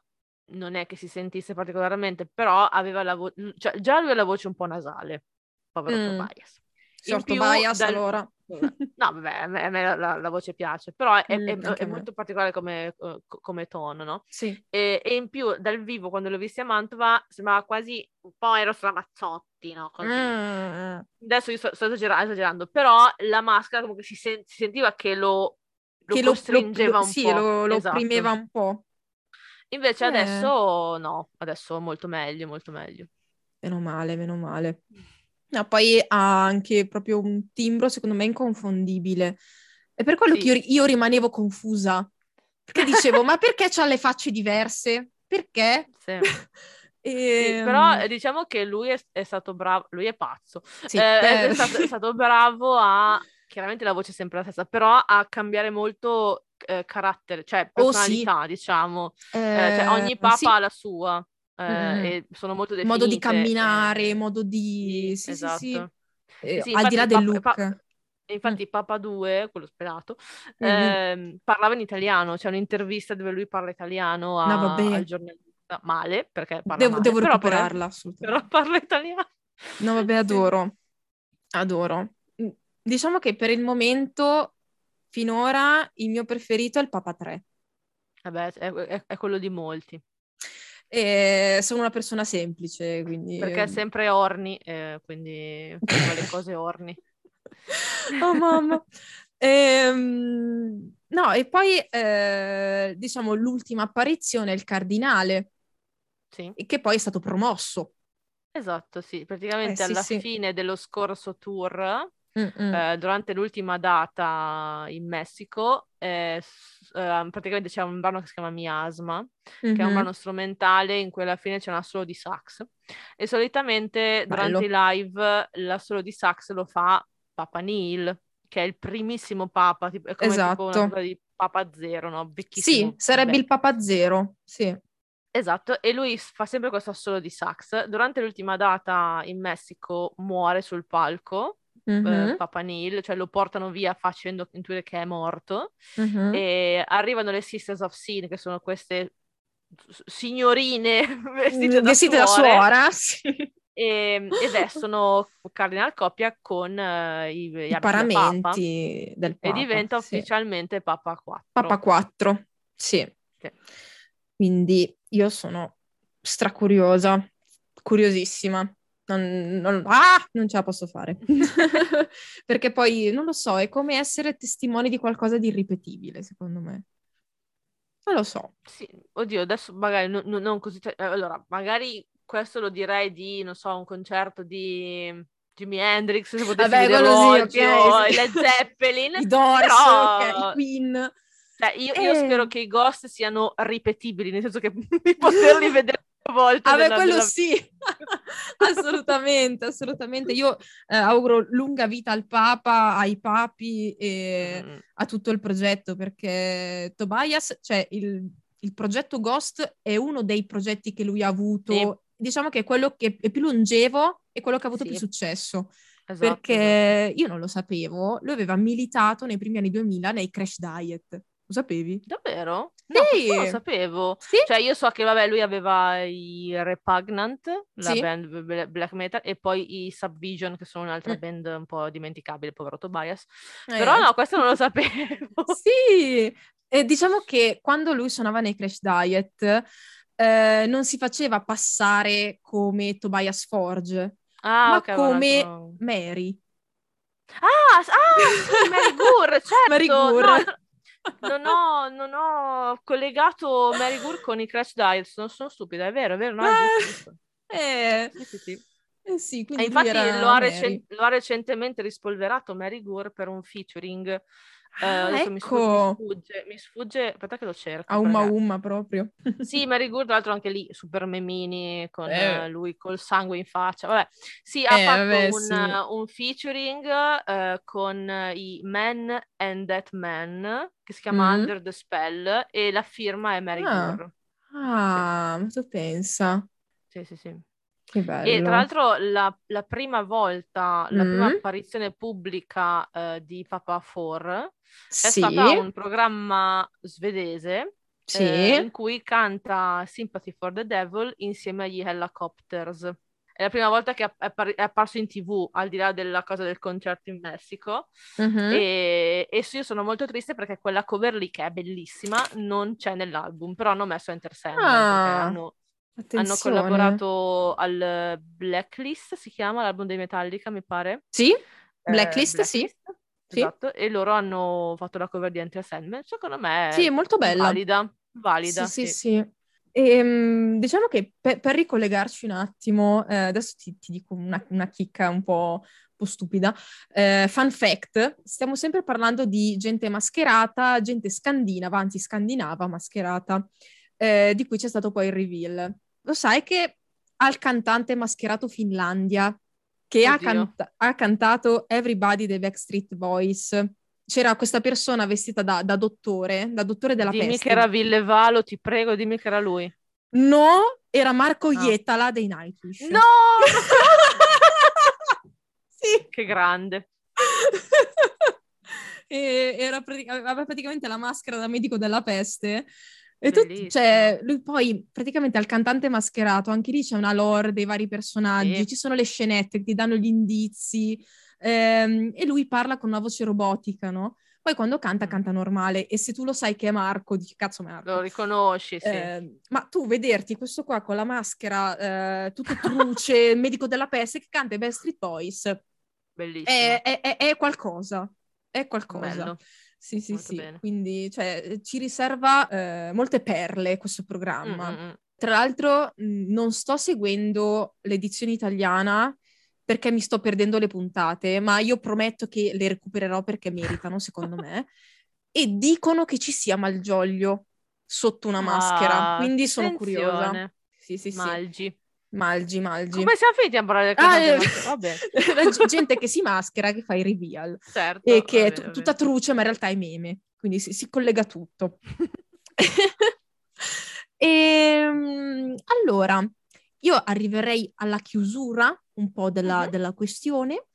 non è che si sentisse particolarmente, però aveva la voce, cioè già lui ha la voce un po' nasale, povero Mm. Tobias. In più, Tobias, dal- allora. No, vabbè, a me, la, la- voce piace, però è, Mm, è- è molto particolare come, eh, co- come tono, no? Sì. E, e in più dal vivo quando l'ho visti a Mantova sembrava quasi un po' Eros Ramazzotti, no? Mm. Adesso io sto, sto esagera- esagerando, però la maschera comunque si, sen- si sentiva che lo, lo Che lo, costringeva lo- un sì, po'. lo, lo esatto. opprimeva un po'. Invece Eh. adesso no, adesso molto meglio, molto meglio. Meno male, meno male. No, poi ha anche proprio un timbro, secondo me, inconfondibile. È per quello Sì. che io, io rimanevo confusa. Perché dicevo, ma perché c'ha le facce diverse? Perché? Sì. Sì, Ehm, però eh, diciamo che lui è, è stato bravo, lui è pazzo, sì, Eh, è, stato, è stato bravo a, chiaramente la voce è sempre la stessa, però a cambiare molto eh, carattere, cioè Oh, sì. personalità, diciamo. Eh, cioè, ogni eh, papa sì, ha la sua eh, Mm. e sono molto definite. modo di camminare, eh, modo di... Sì, sì, esatto. sì. Eh, Sì, al di là del look. Pa- infatti Papa 2, quello sperato, Mhm. ehm, parlava in italiano, c'è un'intervista dove lui parla italiano a- No, al giornalista. male perché parla Devo, male, devo però, recuperarla, assolutamente. però parla italiano. No, vabbè, Sì. adoro. Adoro. Diciamo che per il momento, finora, il mio preferito è il Papa 3. Vabbè, è, è- è quello di molti, E sono una persona semplice, quindi... perché è sempre orni, eh, quindi fa le cose orni. Oh mamma. Ehm, no, e poi eh, diciamo l'ultima apparizione è il cardinale, Sì, che poi è stato promosso. esatto, sì. Praticamente Eh, sì, alla sì. fine dello scorso tour, Mm-mm. eh, durante l'ultima data in Messico, eh, praticamente c'è un brano che si chiama Miasma, che è un brano strumentale in cui alla fine c'è una solo di sax. E solitamente durante i live la solo di sax lo fa Papa Neil, che è il primissimo Papa, tipo- è come tipo una Esatto. sorta di Papa Zero, no? Sì, sarebbe il vecchio. Papa Zero, sì. Esatto, e lui fa sempre questo assolo di sax. Durante l'ultima data in Messico muore sul palco, eh, Mhm, Papa Neil, cioè lo portano via facendo intuire che è morto. mhm. E arrivano le Sisters of Sin, che sono queste signorine vestite da Vestite da suora, sì. e, e vestono Cardinal Coppia con eh, i, gli I da Papa paramenti del e Papa. diventa sì. ufficialmente Papa 4. Papa 4, sì. Sì. Quindi io sono stracuriosa, curiosissima. Non, non- ah, non ce la posso fare. Perché poi, non lo so, è come essere testimoni di qualcosa di irripetibile, secondo me. Non lo so. Sì, oddio, adesso magari no- no- non così. eh, Allora, magari questo lo direi di, non so, un concerto di Jimi Hendrix, se potessi Vabbè, sì, oggi, sì. i Led Zeppelin. I Doors, però- ok, i Queen. Cioè, io, io Eh. spero che i Ghost siano ripetibili, nel senso che di poterli vedere volte. Vabbè, nella- quello nella- sì, assolutamente, assolutamente. Io eh, auguro lunga vita al Papa, ai papi e Mm, a tutto il progetto, perché Tobias, cioè il, il progetto Ghost è uno dei progetti che lui ha avuto, Sì. diciamo che è quello che è più longevo e quello che ha avuto Sì. più successo, esatto, esatto. perché io non lo sapevo, lui aveva militato nei primi anni 2000 nei Crash Diet, lo sapevi? Davvero? No, Sì. non lo sapevo. Sì? Cioè, io so che, vabbè, lui aveva i Repugnant, la Sì. band bl- black metal, e poi i Subvision, che sono un'altra Mm. band un po' dimenticabile, povero Tobias. Eh, Però no, questo non lo sapevo. Sì, e diciamo che quando lui suonava nei Crash Diet eh, non si faceva passare come Tobias Forge, Ah, ma ok, aveva un come Mary. Ah, ah, sì, Mary Gur, certo! Mary Gur. no, non ho, non ho collegato Mary Gur con i Crash Diet, sono, sono stupida, è vero, è vero, no, è Eh, giusto, giusto. Eh, Sì, sì, eh sì, infatti lo ha, recen- lo ha recentemente rispolverato Mary Gur per un featuring. Adesso sfugge, ecco, mi sfugge, mi sfugge, aspetta che lo cerco. a umma umma proprio. Sì, Mary Gur, tra l'altro anche lì, super memini, con Eh. lui col sangue in faccia. Vabbè, sì, ha Eh, fatto vabbè, un, sì. un featuring eh, con i Men and That Man, che si chiama Mm. Under the Spell, e la firma è Mary Ah. Ah, ma tu pensa, Sì, sì, sì. Che E tra bello. l'altro la, la prima volta, la prima Mm. apparizione pubblica eh, di Papa 4 è Sì, stata un programma svedese sì. eh, in cui canta Sympathy for the Devil insieme agli Helicopters. È la prima volta che è, appar- è apparso in TV, al di là della cosa del concerto in Messico. Mhm. E, e io sono molto triste perché quella cover lì, che è bellissima, non c'è nell'album, però hanno messo Enter Sandman perché Ah, hanno, hanno attenzione. collaborato al Blacklist, si chiama l'album dei Metallica, mi pare. Sì, Eh, Blacklist, sì. Blacklist, Sì. Esatto, e loro hanno fatto la cover di Enter Sandman. Secondo me Sì, è molto bella. valida, valida, Sì, sì, sì. sì. Ehm, diciamo che pe- per ricollegarci un attimo, eh, adesso ti, ti dico una, una chicca un po', un po' stupida. Eh, fun fact, stiamo sempre parlando di gente mascherata, gente scandinava, anzi scandinava mascherata, eh, di cui c'è stato poi il reveal. Lo sai che al cantante mascherato Finlandia, che ha, canta- ha cantato Everybody dei Backstreet Boys, c'era questa persona vestita da, da dottore, da dottore della Dimmi peste. che era Villevalo, ti prego, dimmi che era lui. No, era Marco Ah. Ietala dei Nightwish. No! Sì. che grande. E era pratic- aveva praticamente la maschera da medico della peste E tu, cioè, lui poi praticamente al cantante mascherato, anche lì c'è una lore dei vari personaggi, Sì. ci sono le scenette che ti danno gli indizi, ehm, e lui parla con una voce robotica, no? Poi quando canta, Mm. canta normale, e se tu lo sai che è Marco, dici cazzo Marco. Lo riconosci, sì. Eh, ma tu vederti questo qua con la maschera, eh, tutto truce, medico della peste che canta i Backstreet Boys, Bellissimo. è, è- è- è qualcosa, è qualcosa. Bello. Sì, sì, Molto sì, bene. quindi cioè, ci riserva eh, molte perle questo programma. Mm, mm, mm. Tra l'altro non sto seguendo l'edizione italiana perché mi sto perdendo le puntate, ma io prometto che le recupererò perché meritano, secondo me. E dicono che ci sia Malgioglio sotto una maschera, Ah, quindi sono curiosa. attenzione. Sì, sì, sì. Malgi. Malgi, Malgi. Come siamo finiti a parlare del Ah, eh? Vabbè, gente che si maschera, che fa i reveal certo. e che è va tu- bene, va tutta truce, ma in realtà è meme, quindi si, si collega tutto. Ehm, allora, io arriverei alla chiusura un po' della, Mhm. della questione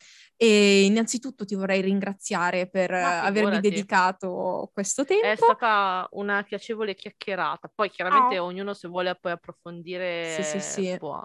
e innanzitutto ti vorrei ringraziare per avermi dedicato questo È tempo. stata una piacevole chiacchierata. Poi chiaramente Oh. ognuno se vuole poi approfondire Sì, sì, sì. Può,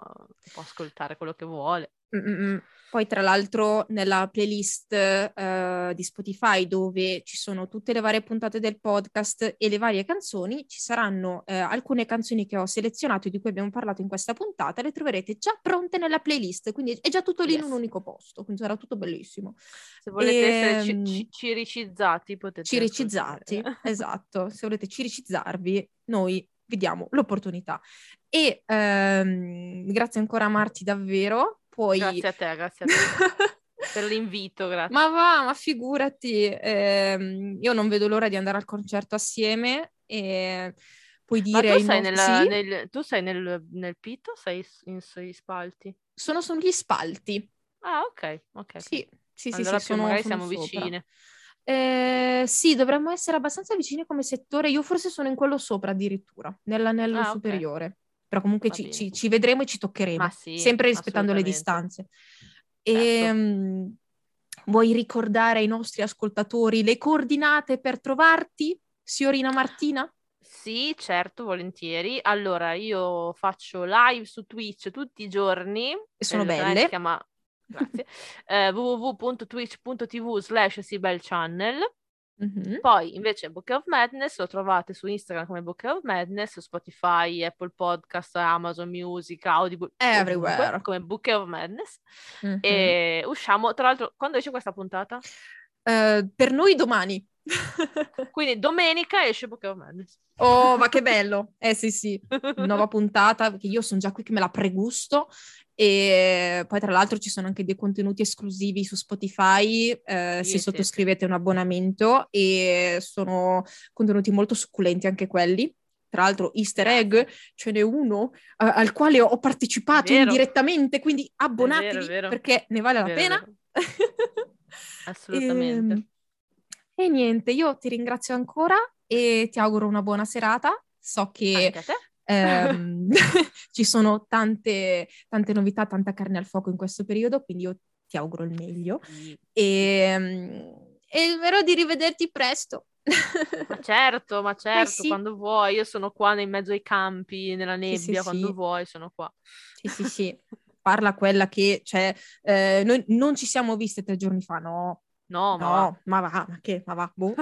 può ascoltare quello che vuole. Mm, mm, mm. Poi, tra l'altro, nella playlist eh, di Spotify, dove ci sono tutte le varie puntate del podcast e le varie canzoni, ci saranno eh, alcune canzoni che ho selezionato e di cui abbiamo parlato in questa puntata, le troverete già pronte nella playlist, quindi è già tutto lì in Yes. un unico posto, quindi sarà tutto bellissimo. Se volete essere ci- Ehm, ci- ciricizzati potete Ciricizzati, esatto, se volete ciricizzarvi, noi vi diamo l'opportunità. E ehm, grazie ancora a Marti davvero, poi... Grazie a te, grazie a te per l'invito, grazie. Ma va, ma figurati, ehm, io non vedo l'ora di andare al concerto assieme e puoi Ma dire tu ai sei, nostri- nella- Sì, nel, tu sei nel, nel pit o sei in, sui spalti? sono sugli spalti. Ah, ok, ok. Sì, sì, sì, allora sì, più sono, siamo sopra. vicine. Eh, sì, dovremmo essere abbastanza vicini come settore. Io forse sono in quello sopra addirittura, nell'anello Ah, superiore. Però comunque ci, ci- ci vedremo e ci toccheremo, sì, sempre rispettando le distanze. Certo. Ehm, vuoi ricordare ai nostri ascoltatori le coordinate per trovarti, signorina Martina? Sì, certo, volentieri. Allora, io faccio live su Twitch tutti i giorni. E sono canale belle. Si chiama, grazie, eh, www.twitch.tv slash Channel. Mhm. Poi invece Book of Madness lo trovate su Instagram come Book of Madness, su Spotify, Apple Podcast, Amazon Music, Audible, Everywhere. come Book of Madness. Mhm. E usciamo, tra l'altro, quando esce questa puntata? Eh, per noi domani. Quindi domenica esce Book of Madness. Oh, ma che bello! Eh sì, sì, nuova puntata, perché io sono già qui che me la pregusto e poi tra l'altro ci sono anche dei contenuti esclusivi su Spotify eh, Sì, se sì. sottoscrivete un abbonamento e sono contenuti molto succulenti anche quelli. Tra l'altro easter egg, ce n'è uno eh, al quale ho partecipato indirettamente, quindi abbonatevi vero, è vero. perché ne vale la Vero, pena. vero. Assolutamente. Ehm, E, niente, io ti ringrazio ancora e ti auguro una buona serata. So che Ehm, ci sono tante, tante novità, tanta carne al fuoco in questo periodo, quindi io ti auguro il meglio e, e spero di rivederti presto. Ma certo, ma certo, sì. quando vuoi. Io sono qua in mezzo ai campi, nella nebbia, sì, quando sì. vuoi sono qua. Sì, sì, sì. Parla quella che, cioè, eh, noi non ci siamo viste tre giorni fa, no? No, ma va. No, ma va, ma che, ma va, boh.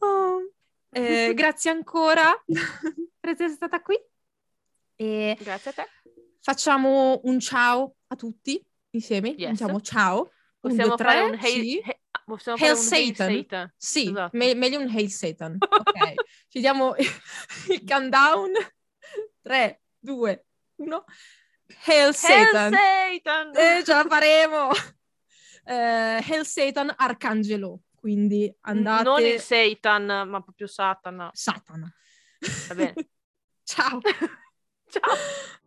Oh, eh, grazie ancora per essere stata qui. E Grazie a te. facciamo un ciao a tutti insieme. Yes. Diciamo ciao. Un, Possiamo due, fare tre, un hail, sì. he- possiamo Hail fare un hail Satan. Satan. Sì, Esatto. me- meglio un Hail Satan. Ok, ci diamo il countdown. 3, 2, 1. Hail Hail Satan. Satan! Eh, ce la faremo. Eh, Hail Satan Arcangelo. Quindi andate. Non il Satan, ma proprio Satana. Satana. Va bene. Ciao. Ciao.